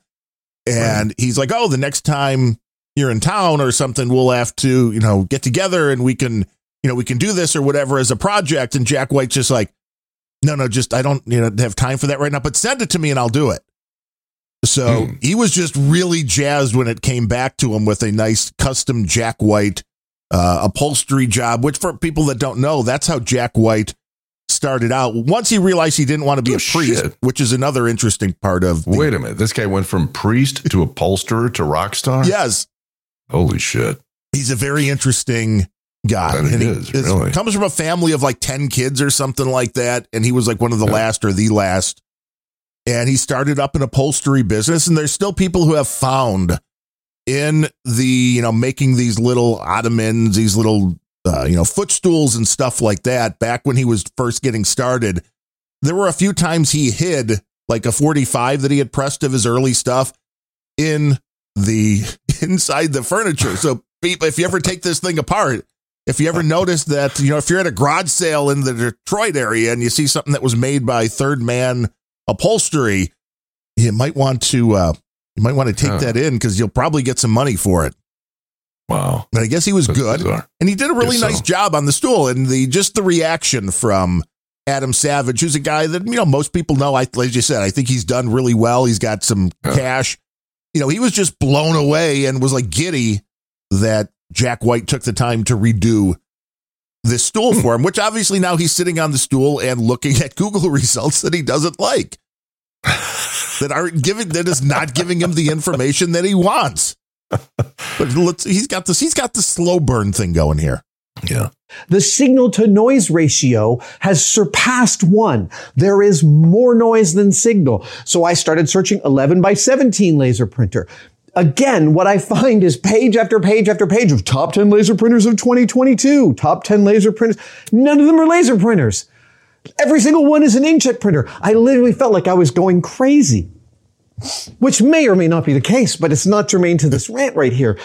and he's like, oh, the next time you're in town or something, we'll have to you know get together and we can you know we can do this or whatever as a project. And Jack White's just like, no, no, just I don't you know have time for that right now, but send it to me and I'll do it. So Hmm. he was just really jazzed when it came back to him with a nice custom Jack White uh, upholstery job, which for people that don't know, that's how Jack White started out. Once he realized he didn't want to be Oh, a priest, shit. which is another interesting part of the, Wait a minute, this guy went from priest to upholsterer to rock star. Yes, holy shit. he's a very interesting guy. That he and he is, really. comes from a family of like 10 kids or something like that. And he was like one of the Yeah. last or the last. And he started up an upholstery business. And there's still people who have found in the, you know, making these little ottomans, these little, uh, you know, footstools and stuff like that. Back when he was first getting started, there were a few times he hid like a 45 that he had pressed of his early stuff in the inside the furniture. So if you ever take this thing apart, if you ever notice that, you know, if you're at a garage sale in the Detroit area and you see something that was made by Third Man Upholstery, you might want to uh you might want to take Huh. that in because you'll probably get some money for it. Wow. But I guess he was That's good, bizarre. and he did a really nice so. job on the stool. And the just the reaction from Adam Savage, who's a guy that you know most people know. I like you said, I think he's done really well. He's got some Yeah. cash. You know, he was just blown away and was like giddy that Jack White took the time to redo this stool hmm. for him. Which obviously now he's sitting on the stool and looking at Google results that he doesn't like. that aren't giving that is not giving him the information that he wants. But let's, he's got this. He's got the slow burn thing going here. Yeah. The signal to noise ratio has surpassed one. There is more noise than signal. So I started searching 11 by 17 laser printer. Again, what I find is page after page after page of top 10 laser printers of 2022, top 10 laser printers. None of them are laser printers. Every single one is an inkjet printer. I literally felt like I was going crazy, which may or may not be the case, but it's not germane to this rant right here.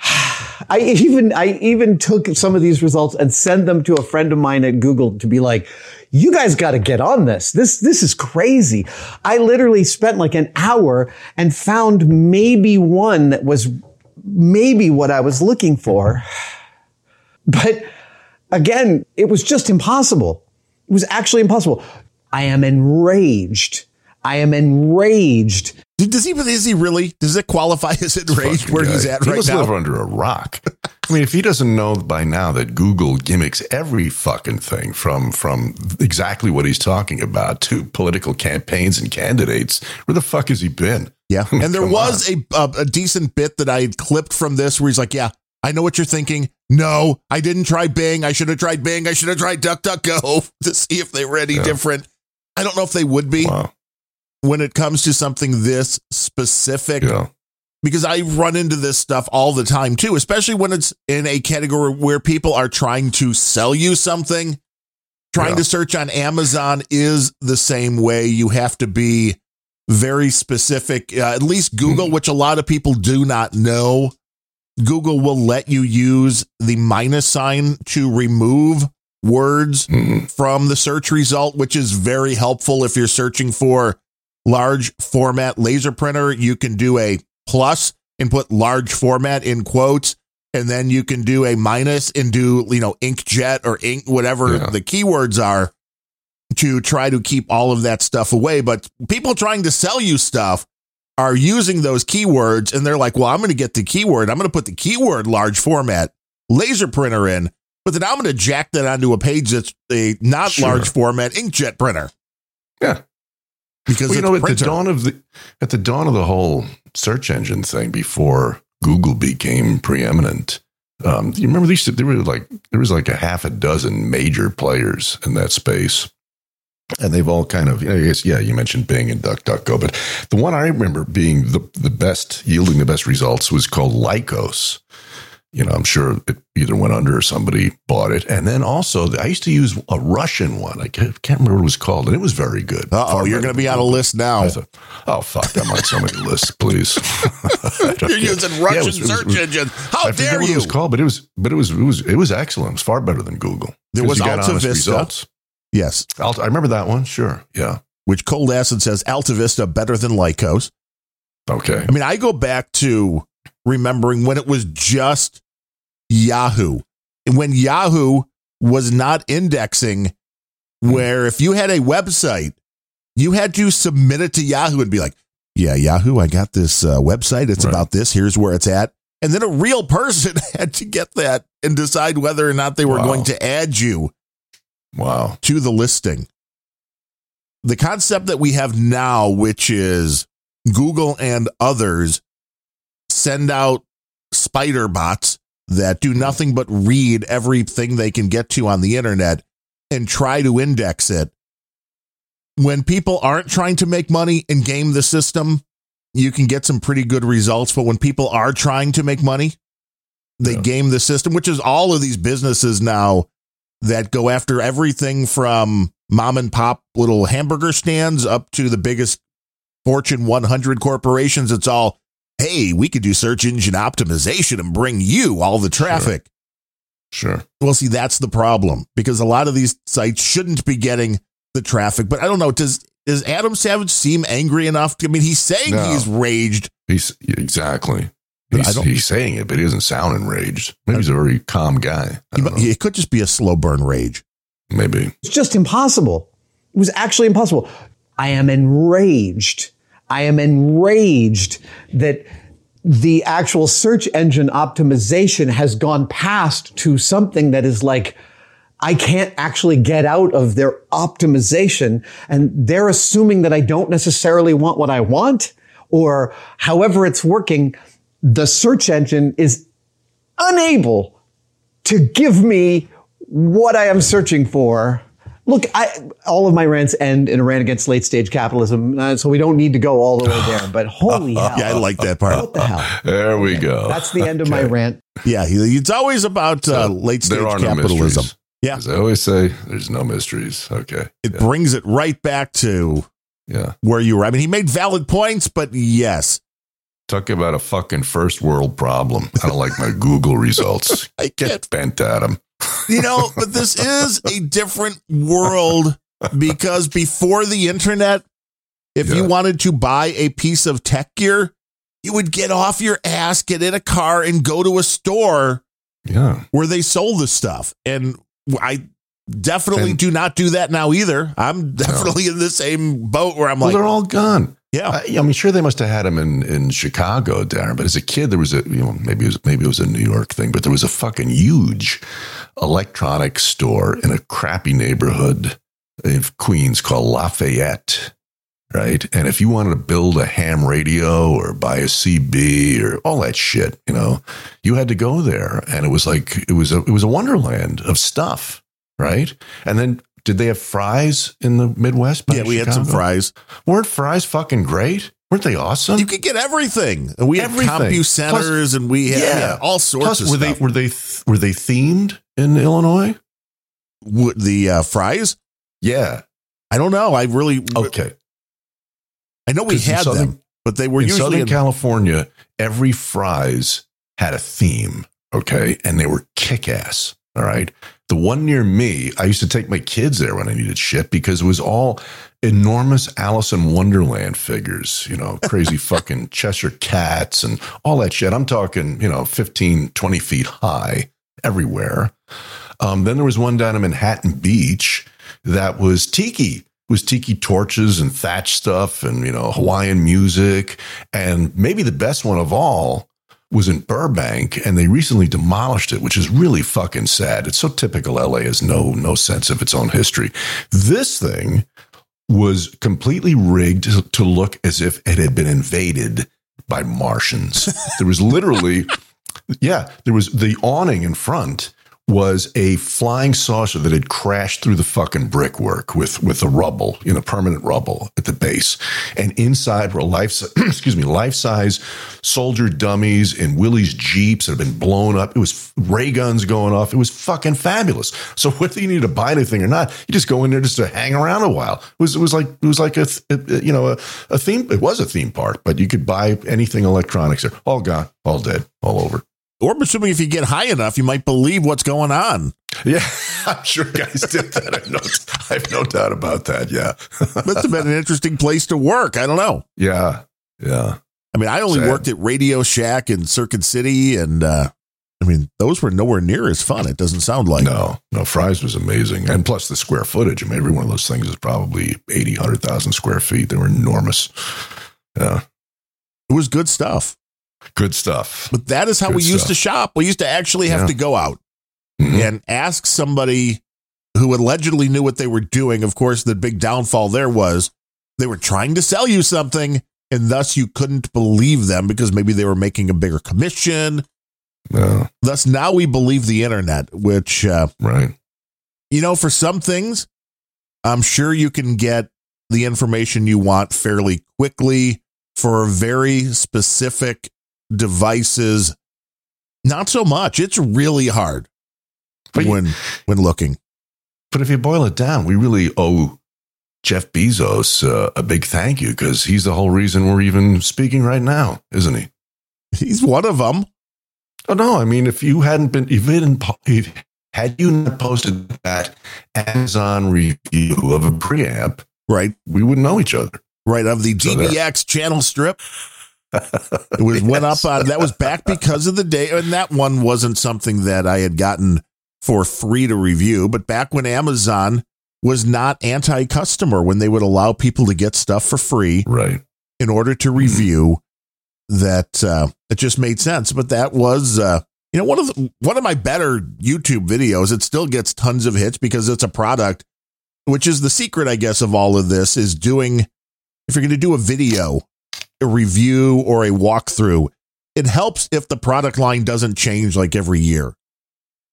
I even I even took some of these results and sent them to a friend of mine at Google to be like, "You guys got to get on this. This this is crazy." I literally spent like an hour and found maybe one that was maybe what I was looking for. But again, it was just impossible. It was actually impossible. I am enraged. I am enraged Does he? Is he really? Does it qualify as enraged Fucking where guy. he's at he right must now? live under a rock. I mean, if he doesn't know by now that Google gimmicks every fucking thing from from exactly what he's talking about to political campaigns and candidates, where the fuck has he been? Yeah, and there was a, a a decent bit that I had clipped from this where he's like, "Yeah, I know what you're thinking. No, I didn't try Bing. I should have tried Bing. I should have tried DuckDuckGo to see if they were any Yeah. different. I don't know if they would be Wow. When it comes to something this specific." Yeah. because I run into this stuff all the time too, especially when it's in a category where people are trying to sell you something. Trying Yeah. to search on Amazon is the same way. You have to be very specific. Uh, at least Google, Hmm. which a lot of people do not know, Google will let you use the minus sign to remove words Mhm. from the search result, which is very helpful if you're searching for large format laser printer. You can do a plus and put large format in quotes, and then you can do a minus and do, you know, inkjet or ink, whatever Yeah. the keywords are to try to keep all of that stuff away. But people trying to sell you stuff are using those keywords and they're like, well, I'm going to get the keyword. I'm going to put the keyword large format laser printer in, but then I'm going to jack that onto a page that's a not Sure. large format inkjet printer Yeah. Because Well, you know, at printer. the dawn of the at the dawn of the whole search engine thing, before Google became preeminent, um, you remember these? There were like there was like a half a dozen major players in that space, and they've all kind of. I guess yeah, you mentioned Bing and DuckDuckGo, but the one I remember being the the best, yielding the best results was called Lycos. You know, I'm sure it either went under or somebody bought it. And then also, I used to use a Russian one. I can't remember what it was called, and it was very good. Uh oh, you're going to be on a list now. Thought, oh fuck, I'm on so many lists, please. You're using Yeah, Russian it was- search was- engines. How I dare what you? it was called, but it was, but it was, it was, it was excellent. It was far better than Google. There was Alta Vista. results. Yes, Alta, I remember that one. Sure, yeah. which Cold Acid says Alta Vista better than Lycos. Okay, I mean, I go back to remembering when it was just Yahoo. And when Yahoo was not indexing, where if you had a website, you had to submit it to Yahoo and be like, yeah, Yahoo, I got this uh, website. It's Right. about this. Here's where it's at. And then a real person had to get that and decide whether or not they were Wow. going to add you wow. to the listing. The concept that we have now, which is Google and others send out spider bots that do nothing but read everything they can get to on the internet and try to index it. When people aren't trying to make money and game the system, you can get some pretty good results. But when people are trying to make money, they Yeah. game the system, which is all of these businesses now that go after everything from mom and pop little hamburger stands up to the biggest Fortune 100 corporations. It's all, hey, we could do search engine optimization and bring you all the traffic. Sure. Well, see, that's the problem because a lot of these sites shouldn't be getting the traffic. But I don't know. Does does Adam Savage seem angry enough? To, I mean, he's saying No. he's raged. He's exactly. But I He's, don't. he's saying it, but he doesn't sound enraged. Maybe he's a very calm guy. He- it could just be a slow burn rage. Maybe. It's just impossible. It was actually impossible. I am enraged. I am enraged that the actual search engine optimization has gone past to something that is like, I can't actually get out of their optimization. And they're assuming that I don't necessarily want what I want or however it's working. The search engine is unable to give me what I am searching for. Look, I, all of my rants end in a rant against late stage capitalism, uh, so we don't need to go all the way there. But holy hell. Yeah, I like that part. What the hell? There we go. That's the end of my rant. Yeah, it's always about uh, late stage there are no capitalism. mysteries. Yeah. As I always say, there's no mysteries. Okay. it brings it right back to Yeah. where you were. I mean, he made valid points, but yes, Talk about a fucking first world problem. I don't like my Google results. I Get bent at him. You know, but this is a different world because before the internet, if you wanted to buy a piece of tech gear, you would get off your ass, get in a car, and go to a store Yeah. where they sold the stuff. And I definitely And- do not do that now either. I'm definitely in the same boat where I'm Well, like, they're all gone. Yeah, I, mean, sure, they must have had them in, in Chicago, Darren. But as a kid, there was a you know maybe it was maybe it was a New York thing, but there was a fucking huge electronics store in a crappy neighborhood of Queens called Lafayette, right? And if you wanted to build a ham radio or buy a CB or all that shit, you know, you had to go there, and it was like it was a it was a wonderland of stuff, right? And then. Did they have Fry's in the Midwest? yeah, we had some Fry's. Weren't Fry's fucking great? Weren't they awesome? You could get everything. And we had Everything. CompuCenters centers and we had yeah, all sorts Plus, of were stuff. they were they th- were they themed in Illinois? Would the uh, Fry's? Yeah. I don't know. I really, Okay. I know we had them, but they were in usually Southern in, California, every Fry's had a theme. Okay, and they were kick ass. All right. The one near me, I used to take my kids there when I needed shit because it was all enormous Alice in Wonderland figures, you know, crazy fucking Cheshire cats and all that shit. I'm talking, you know, 15, 20 feet high everywhere. Um, then there was one down in Manhattan Beach that was tiki. Was tiki torches and thatch stuff and, you know, Hawaiian music. And maybe the best one of all was in Burbank and they recently demolished it, which is really fucking sad. It's so typical LA has no no sense of its own history. This thing was completely rigged to, look as if it had been invaded by Martians. There was literally yeah, there was the awning in front was a flying saucer that had crashed through the fucking brickwork with with the rubble, you know, permanent rubble at the base. And inside were life excuse me, life-size soldier dummies and Willys Jeeps that had been blown up. It was ray guns going off. It was fucking fabulous. So whether you need to buy anything or not, you just go in there just to hang around a while. It was it was like it was like a, th- you know a, a theme. It was a theme park, but you could buy anything electronics there. All gone, all dead, all over. Or assuming if you get high enough, you might believe what's going on. Yeah, I'm sure guys did that. I have no, I have no doubt about that. Yeah, Must have been an interesting place to work. I don't know. yeah, yeah. I mean, I only Sad. worked at Radio Shack in Circuit City, and uh, I mean, those were nowhere near as fun. It doesn't sound like. No, no, Fry's was amazing. And plus the square footage. I mean, every one of those things is probably 80, 100,000 square feet. They were enormous. Yeah, It was good stuff. Good stuff. But that is how Good we used to shop. We used to actually have Yeah. to go out Mhm. and ask somebody who allegedly knew what they were doing. Of course, the big downfall there was they were trying to sell you something, and thus you couldn't believe them because maybe they were making a bigger commission. No, Thus, now we believe the internet, which, uh, right. you know, for some things, I'm sure you can get the information you want fairly quickly for a very specific devices. Not so much. It's really hard But you- when when looking. But if you boil it down, we really owe Jeff Bezos uh, a big thank you because he's the whole reason we're even speaking right now, isn't he? He's one of them. Oh no! I mean, if you hadn't been, if you didn't, if, had you not posted that Amazon review of a preamp, Right. we wouldn't know each other. Right. Of the So. DBX channel strip. It was went up on that was back because of the day, and that one wasn't something that I had gotten for free to review. But back when Amazon was not anti-customer, when they would allow people to get stuff for free Right. in order to review, that uh, it just made sense. But that was, uh, you know, one of the, one of my better YouTube videos. It still gets tons of hits because it's a product, which is the secret, I guess, of all of this is doing. If you're going to do a video, a review, or a walkthrough, it helps if the product line doesn't change like every year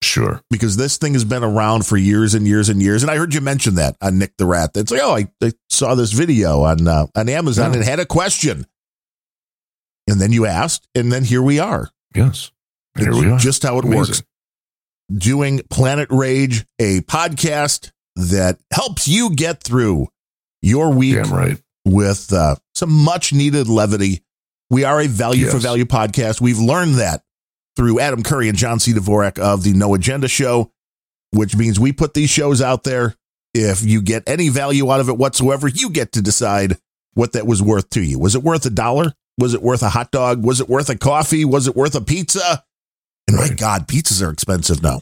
Sure. because this thing has been around for years and years and years. And I heard you mention that on Nick the Rat. It's like, oh, I, I saw this video on uh, on Amazon Yeah. and had a question, and then you asked, and then here we are. Yes. Here It's we are. Just how it Amazing. works. Doing Planet Rage, a podcast that helps you get through your week Damn right. With uh, some much needed levity. We are a value-for-value podcast. We've learned that through Adam Curry and John C. Dvorak of the No Agenda Show, which means we put these shows out there. If you get any value out of it whatsoever, you get to decide what that was worth to you. Was it worth a dollar? Was it worth a hot dog? Was it worth a coffee? Was it worth a pizza? And my God, pizzas are expensive now.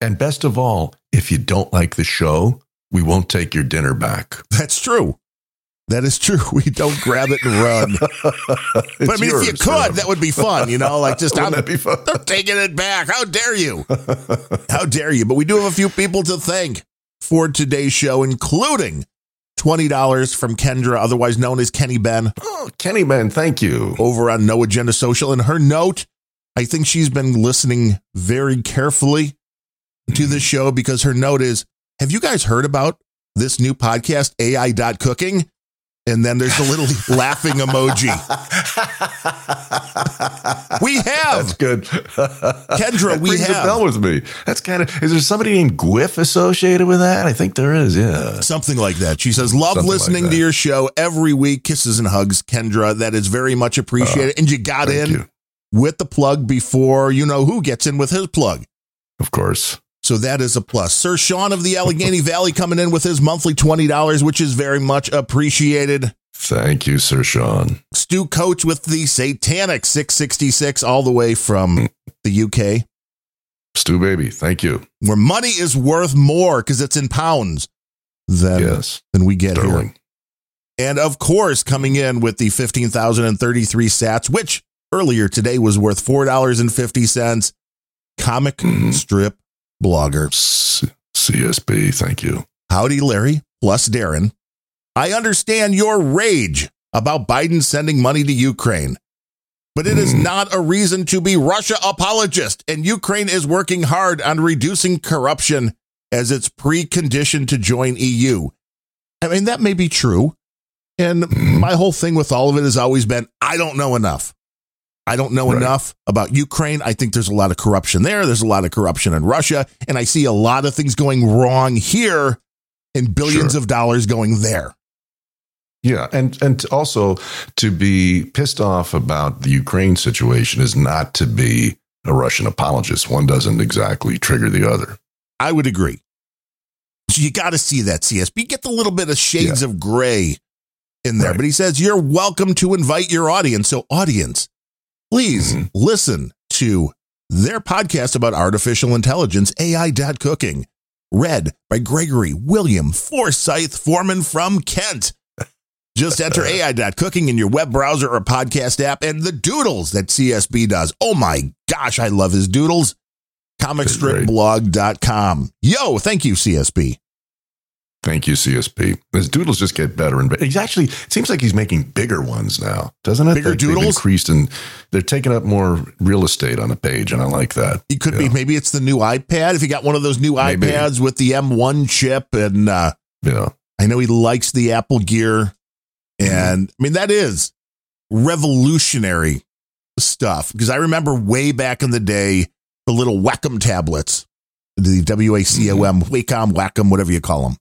And best of all, if you don't like the show, we won't take your dinner back. That's true. That is true. We don't grab it and run. But I mean, if you could, that would be fun, you know, like just I'm, that be fun? I'm taking it back. How dare you? How dare you? But we do have a few people to thank for today's show, including $20 from Kendra, otherwise known as Kenny Ben, Oh, Kenny Man, thank you. over on No Agenda Social. And her note, I think she's been listening very carefully to the show because her note is Have you guys heard about this new podcast, AI.cooking? And then there's a little laughing emoji. We have. That's good. Kendra, That we rings have. a bell with me. That's kind of. Is there somebody named Gwiff associated with that? I think there is. Yeah. Something like that. She says, Love Something like listening to your show every week. Kisses and hugs, Kendra. That is very much appreciated. and you got Uh, in you. with the plug before you know who gets in with his plug. Of course. So that is a plus. Sir Sean of the Allegheny Valley coming in with his monthly $20, which is very much appreciated. Thank you, Sir Sean. Stu Coach with the Satanic 666 all the way from the UK, Stu Baby, thank you. where money is worth more because it's in pounds than, yes. than we get here. And of course, coming in with the 15,033 sats, which earlier today was worth $4.50. Comic Mhm. strip blogger. C- CSB, thank you. Howdy, Larry, plus Darren. I understand your rage about Biden sending money to Ukraine, but it is Hmm. not a reason to be Russia apologist. And Ukraine is working hard on reducing corruption as its precondition to join EU. I mean, that may be true. And Hmm. my whole thing with all of it has always been I don't know enough. I don't know Right. enough about Ukraine. I think there's a lot of corruption there. There's a lot of corruption in Russia. And I see a lot of things going wrong here and billions Sure. of dollars going there. Yeah, and and also to be pissed off about the Ukraine situation is not to be a Russian apologist. One doesn't exactly trigger the other. I would agree. So you got to see that CSB. Get the little bit of shades of gray in there. Right. But he says, you're welcome to invite your audience. So, audience, please Mhm. listen to their podcast about artificial intelligence, AI.cooking, read by Gregory William Forsyth Foreman from Kent. Just enter AI.cooking in your web browser or podcast app and the doodles that CSB does. Oh my gosh, I love his doodles. Comicstripblog.com. Yo, thank you, CSB. Thank you, CSP. His doodles just get better and better. He's actually it seems like he's making bigger ones now, doesn't it? Bigger they've doodles? increased and they're taking up more real estate on a page, and I like that. It could be maybe it's the new iPad. If you got one of those new Maybe. iPads with the M1 chip, and uh, Yeah, I know he likes the Apple Gear, and I mean that is revolutionary stuff because I remember way back in the day the little Wacom tablets, the W A C O M, Wacom, Wacom, whatever you call them.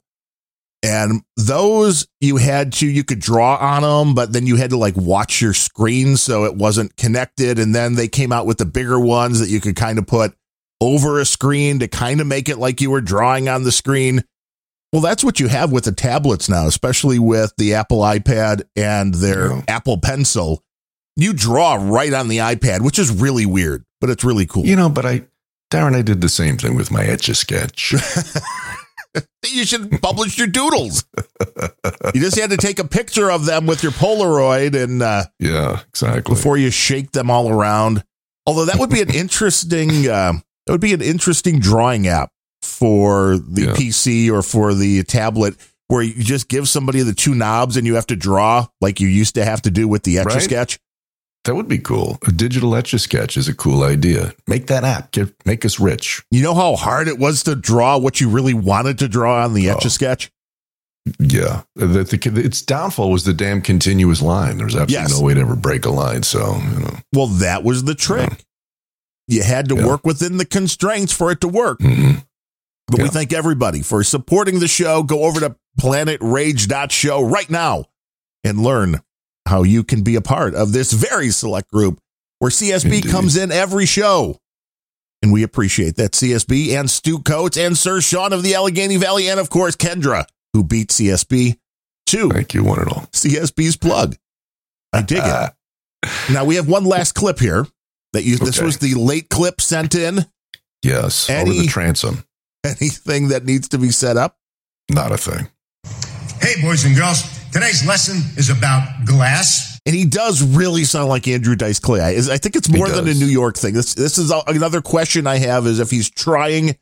And those you had to, you could draw on them, but then you had to like watch your screen so it wasn't connected. And then they came out with the bigger ones that you could kind of put over a screen to kind of make it like you were drawing on the screen. Well, that's what you have with the tablets now, especially with the Apple iPad and their Yeah. Apple Pencil. You draw right on the iPad, which is really weird, but it's really cool. You know, but I, Darren, I did the same thing with my etch a sketch. You should publish your doodles. you just had to take a picture of them with your Polaroid and uh, yeah, exactly. before you shake them all around. Although that would be an interesting, uh, that would be an interesting drawing app for the Yeah. PC or for the tablet, where you just give somebody the two knobs and you have to draw like you used to have to do with the etch a Right. sketch. That would be cool. A digital etch a sketch is a cool idea. Make that app. Get, make us rich. You know how hard it was to draw what you really wanted to draw on the etch a Oh. sketch. Yeah. The, the, its downfall was the damn continuous line. There's absolutely Yes. no way to ever break a line. So, you know. Well, that was the trick. You had to Yeah. work within the constraints for it to work. mhm. But we thank everybody for supporting the show. Go over to planetrage.show right now and learn how you can be a part of this very select group where CSB Indeed. comes in every show. And we appreciate that. CSB and Stu Coates and Sir Sean of the Allegheny Valley, and of course, Kendra, who beat CSB to Thank you, one and all. CSB's plug. I dig it. Now we have one last clip here that you this Okay. was the late clip sent in. Yes. over the transom. Anything that needs to be set up? Not a thing. Hey, boys and girls, today's lesson is about glass. And he does really sound like Andrew Dice Clay. I, I think it's more than a. New York thing. This this is a- another question I have is if he's trying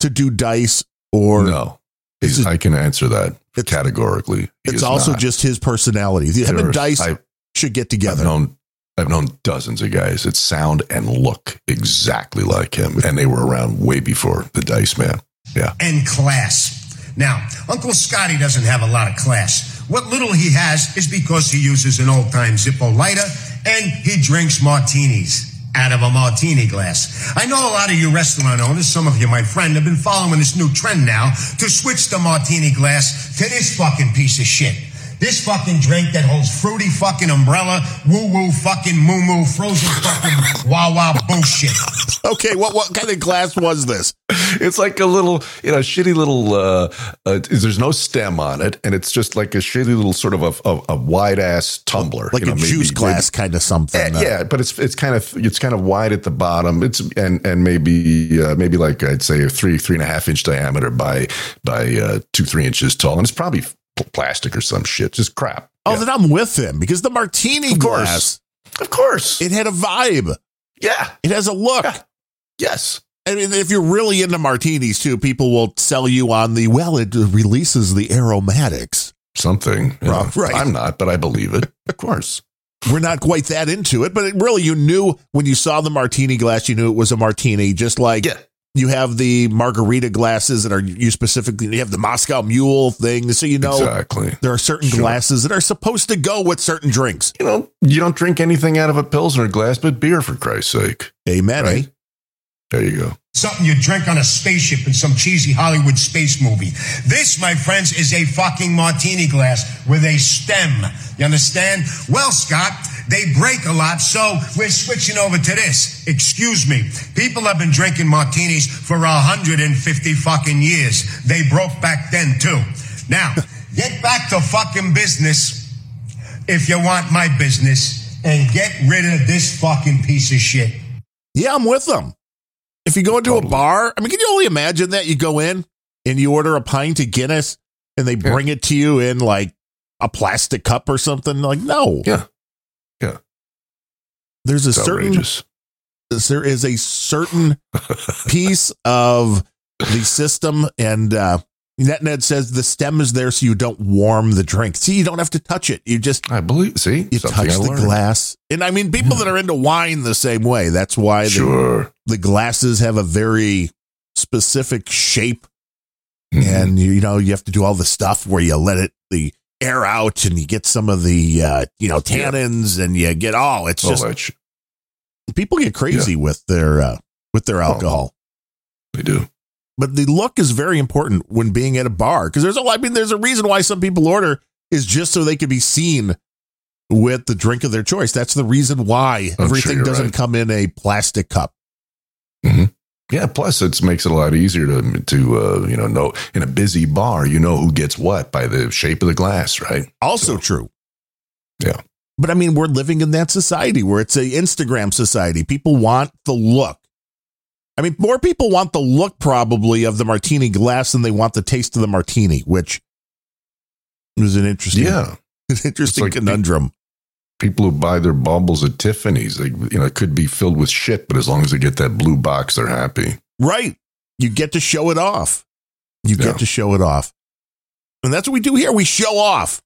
to do Dice or no. This He's- is- I can answer that It's- categorically. He it's also not. just his personality. Him and There's- Dice I- should get together. I've together. known I've known dozens of guys that sound and look exactly like him, and they were around way before the Dice Man. Yeah, and class. Now, Uncle Scotty doesn't have a lot of class. What little he has is because he uses an old time Zippo lighter and he drinks martinis out of a martini glass. I know a lot of you restaurant owners, some of you, my friend, have been following this new trend now to switch the martini glass to this fucking piece of shit. This fucking drink that holds fruity fucking umbrella, woo woo fucking moo moo, frozen fucking wah wah bullshit. Okay, what what kind of glass was this? it's like a little, you know, shitty little. Uh, uh, there's no stem on it, and it's just like a shitty little sort of a, a, a wide ass tumbler, Like you know, a maybe- juice glass kind of something. maybe- yeah, but it's it's kind of it's kind of wide at the bottom. It's and and maybe uh, maybe like I'd say a three three and a half inch diameter by by uh, two three inches tall, and it's probably pl- plastic or some shit, just crap. Oh, Yeah. then I'm with him because the martini Of course. glass, of course, it had a vibe. yeah, It has a look. Yeah. yes. I mean, if you're really into martinis too, people will sell you on the well. It releases the aromatics. something. Right, right. I'm not, but I believe it. Of course. We're not quite that into it, but it really, you knew when you saw the martini glass, you knew it was a martini. Just like Yeah. You have the margarita glasses that are you specifically. You have the Moscow Mule thing, so you know exactly. there are certain Sure. glasses that are supposed to go with certain drinks. You know, you don't drink anything out of a Pilsner glass but beer, for Christ's sake. Amen. eh? There you go. Something you drink on a spaceship in some cheesy Hollywood space movie. This, my friends, is a fucking martini glass with a stem. You understand? Well, Scott, they break a lot, so we're switching over to this. Excuse me. People have been drinking martinis for 150 fucking years. They broke back then, too. Now, get back to fucking business if you want my business and get rid of this fucking piece of shit. Yeah, I'm with them. If you go into Totally. a bar, I mean, can you only imagine that you go in and you order a pint of Guinness and they bring it to you in like a plastic cup or something? Like, no. Yeah. There's a It's certain outrageous. there is a certain piece of the system and uh NetNet says the stem is there so you don't warm the drink. See, you don't have to touch it. You just I believe. See, you touch I the learned. glass. And I mean people that are into wine the same way. That's why the, Sure. the glasses have a very specific shape Mhm. and you know you have to do all the stuff where you let it the air out and you get some of the uh you know tannins and you get all. It's All just shit. people get crazy with their uh with their alcohol. They do. but the look is very important when being at a bar because there's a I mean there's a reason why some people order is just so they can be seen with the drink of their choice. That's the reason why I'm everything you're doesn't right. come in a plastic cup Yeah. Plus, it makes it a lot easier to to uh, you know know in a busy bar. You know who gets what by the shape of the glass, right? also true Yeah. But I mean, we're living in that society where it's a Instagram society. People want the look. I mean, more people want the look probably of the martini glass than they want the taste of the martini, which is an interesting, Yeah. an interesting like- conundrum. People who buy their baubles at Tiffany's, they, you know, it could be filled with shit, but as long as they get that blue box, they're happy. Right. You get to show it off. You Yeah. get to show it off. And that's what we do here. We show off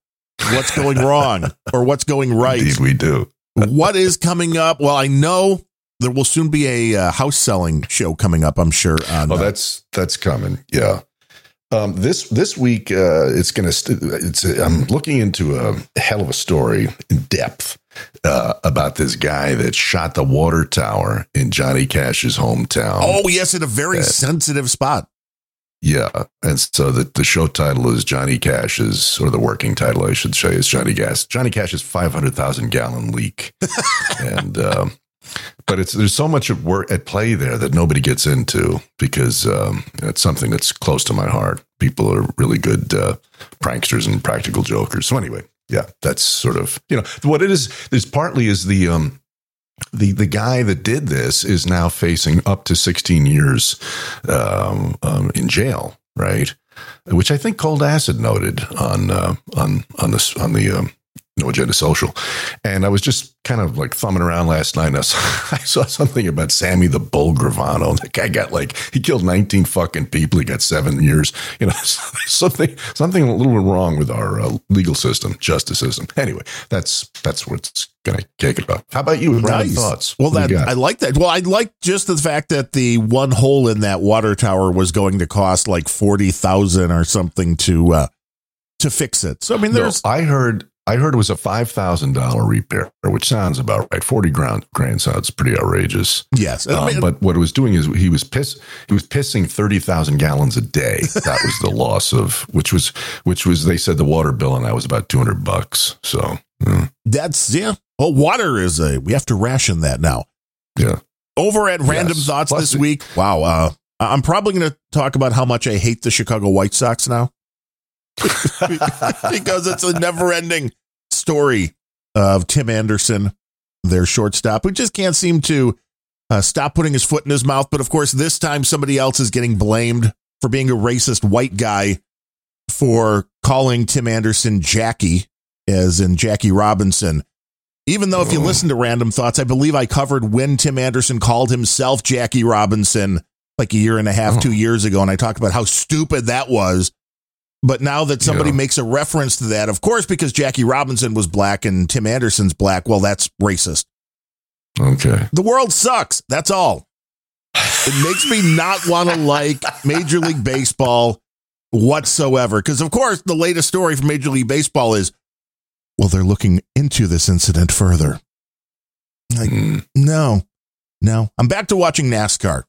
what's going wrong or what's going right. Indeed, we do. what is coming up? Well, I know there will soon be a uh, house selling show coming up, I'm sure. On, Oh, uh, that's that's coming. Yeah. Um, this this week, uh, it's gonna. St- it's. I'm looking into a hell of a story in depth uh, about this guy that shot the water tower in Johnny Cash's hometown. oh, yes, in a very sensitive spot. Yeah, and so the the show title is Johnny Cash's, or the working title, I should say, is Johnny Gas. Johnny Cash's five hundred thousand gallon leak, and um, but it's there's so much at work at play there that nobody gets into because um, it's something that's close to my heart. People are really good uh, pranksters and practical jokers. So anyway, yeah, that's sort of you know what it is. There's partly is the um, the the guy that did this is now facing up to 16 years um, um, in jail, right? Which I think Cold Acid noted on uh, on on this on the um, No Agenda Social, and I was just kind of like thumbing around last night. And I saw, I saw something about Sammy the Bull Gravano. That guy got like he killed 19 fucking people. He got seven years. You know, something something a little bit wrong with our uh, legal system, justice system. Anyway, that's that's what's gonna kick it off. How about you? Nice. thoughts. Well, What that? I like that. Well, I like just the fact that the one hole in that water tower was going to cost like forty thousand or something to uh to fix it. So I mean, No, there's I heard I heard it was a five thousand dollar repair, which sounds about right. Forty grand grand sounds pretty outrageous. yes, I Um, mean, but what it was doing is he was piss he was pissing thirty thousand gallons a day. That was the loss of which was which was they said the water bill on that was about two hundred bucks. So that's yeah. Well, water is a we have to ration that now. yeah, Over at Random Yes. Thoughts Plus this the- week. Wow. Uh, I'm probably going to talk about how much I hate the Chicago White Sox now because it's a never ending story of Tim Anderson, their shortstop, who just can't seem to uh, stop putting his foot in his mouth. But of course, this time somebody else is getting blamed for being a racist white guy for calling Tim Anderson Jackie, as in Jackie Robinson. Even though if you listen to Random Thoughts, I believe I covered when Tim Anderson called himself Jackie Robinson like a year and a half, Oh. two years ago, and I talked about how stupid that was. But now that somebody Yeah. makes a reference to that, of course, because Jackie Robinson was black and Tim Anderson's black, well, that's racist. okay. The world sucks. That's all. It makes me not want to like Major League Baseball whatsoever. Because, of course, the latest story from Major League Baseball is well, they're looking into this incident further. Like, Mm, no, no. I'm back to watching NASCAR.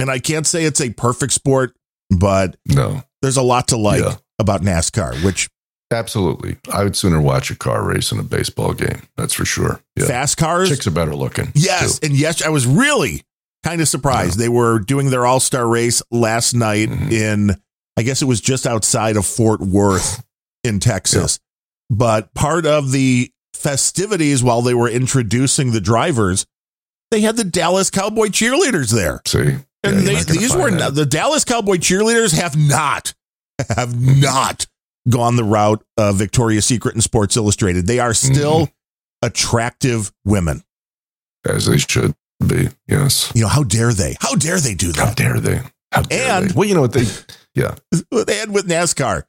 And I can't say it's a perfect sport, but no, there's a lot to like Yeah. About NASCAR, which absolutely. I would sooner watch a car race than a baseball game. That's for sure. Yeah, fast cars. chicks are better looking. Yes, too. and yes, I was really kind of surprised. They were doing their All Star race last night Mhm. in, I guess it was just outside of Fort Worth in Texas. But part of the festivities while they were introducing the drivers, they had the Dallas Cowboy cheerleaders there. See, And Yeah, they, these were not, the Dallas Cowboy cheerleaders have not, have not gone the route of Victoria's Secret and Sports Illustrated. They are still Mm-hmm. attractive women. as they should be. Yes. You know, how dare they? How dare they do that? How dare they? How dare And- they? Well, you know what they? Yeah. And with NASCAR,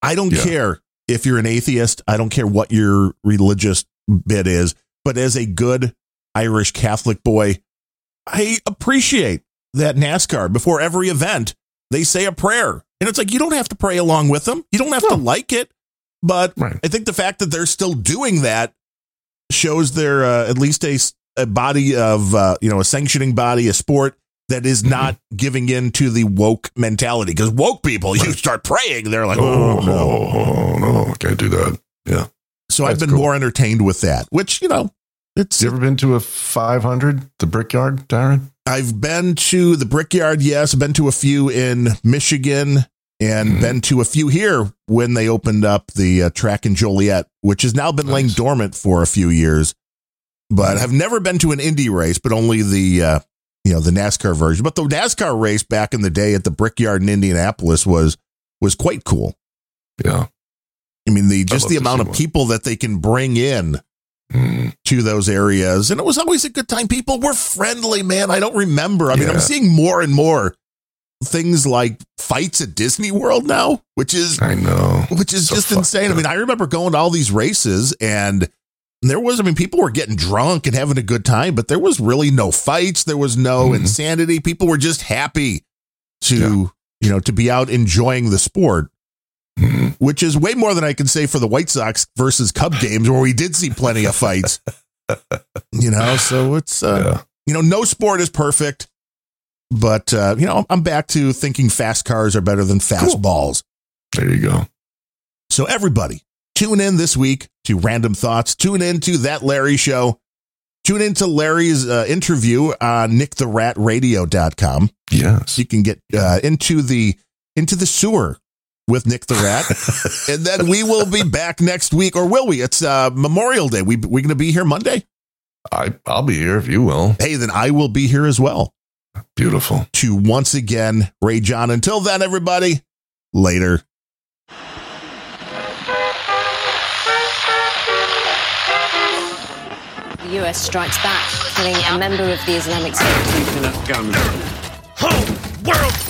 I don't Yeah. care if you're an atheist. I don't care what your religious bit is. But as a good Irish Catholic boy, I appreciate that NASCAR, before every event, they say a prayer. And it's like, you don't have to pray along with them. You don't have to like it. But Right. I think the fact that they're still doing that shows they're uh, at least a, a body of, uh, you know, a sanctioning body, a sport that is Mm-hmm. not giving in to the woke mentality. Because woke people, you start praying, they're like, Oh, oh, no. oh, no, can't do that. Yeah. So I've been cool. more entertained with that, which, you know, it's, You ever been to a 500, the Brickyard, Darren? I've been to the Brickyard, yes. I've been to a few in Michigan and been to a few here when they opened up the uh, track in Joliet, which has now been laying dormant for a few years. But have never been to an Indy race, but only the uh, you know the NASCAR version. But the NASCAR race back in the day at the Brickyard in Indianapolis was was quite cool. Yeah. I mean, the just the amount of people that they can bring in Mm. to those areas, and it was always a good time. People were friendly, man. I don't remember. I mean, I'm seeing more and more things like fights at Disney World now, which is I know. which is So just insane. I mean, I remember going to all these races and there was, I mean, people were getting drunk and having a good time, but there was really no fights. There was no Mhm. insanity. People were just happy to, Yeah. you know, to be out enjoying the sport. Which is way more than I can say for the White Sox versus Cub games where we did see plenty of fights, you know, so it's, uh, Yeah. you know, no sport is perfect, but, uh, you know, I'm back to thinking fast cars are better than fast Cool. balls. There you go. So everybody, tune in this week to Random Thoughts. Tune in to that Larry show. Tune into Larry's uh, interview on nicktheratradio.com. Yes. You can get uh, into the into the sewer with Nick the Rat. and then we will be back next week or will we? It's uh, Memorial Day. We we going to be here Monday? I, I'll be here if you will. Hey, then I will be here as well Beautiful. to once again Ray John. Until then everybody, later. The US strikes back, killing a member of the Islamic State. Ho!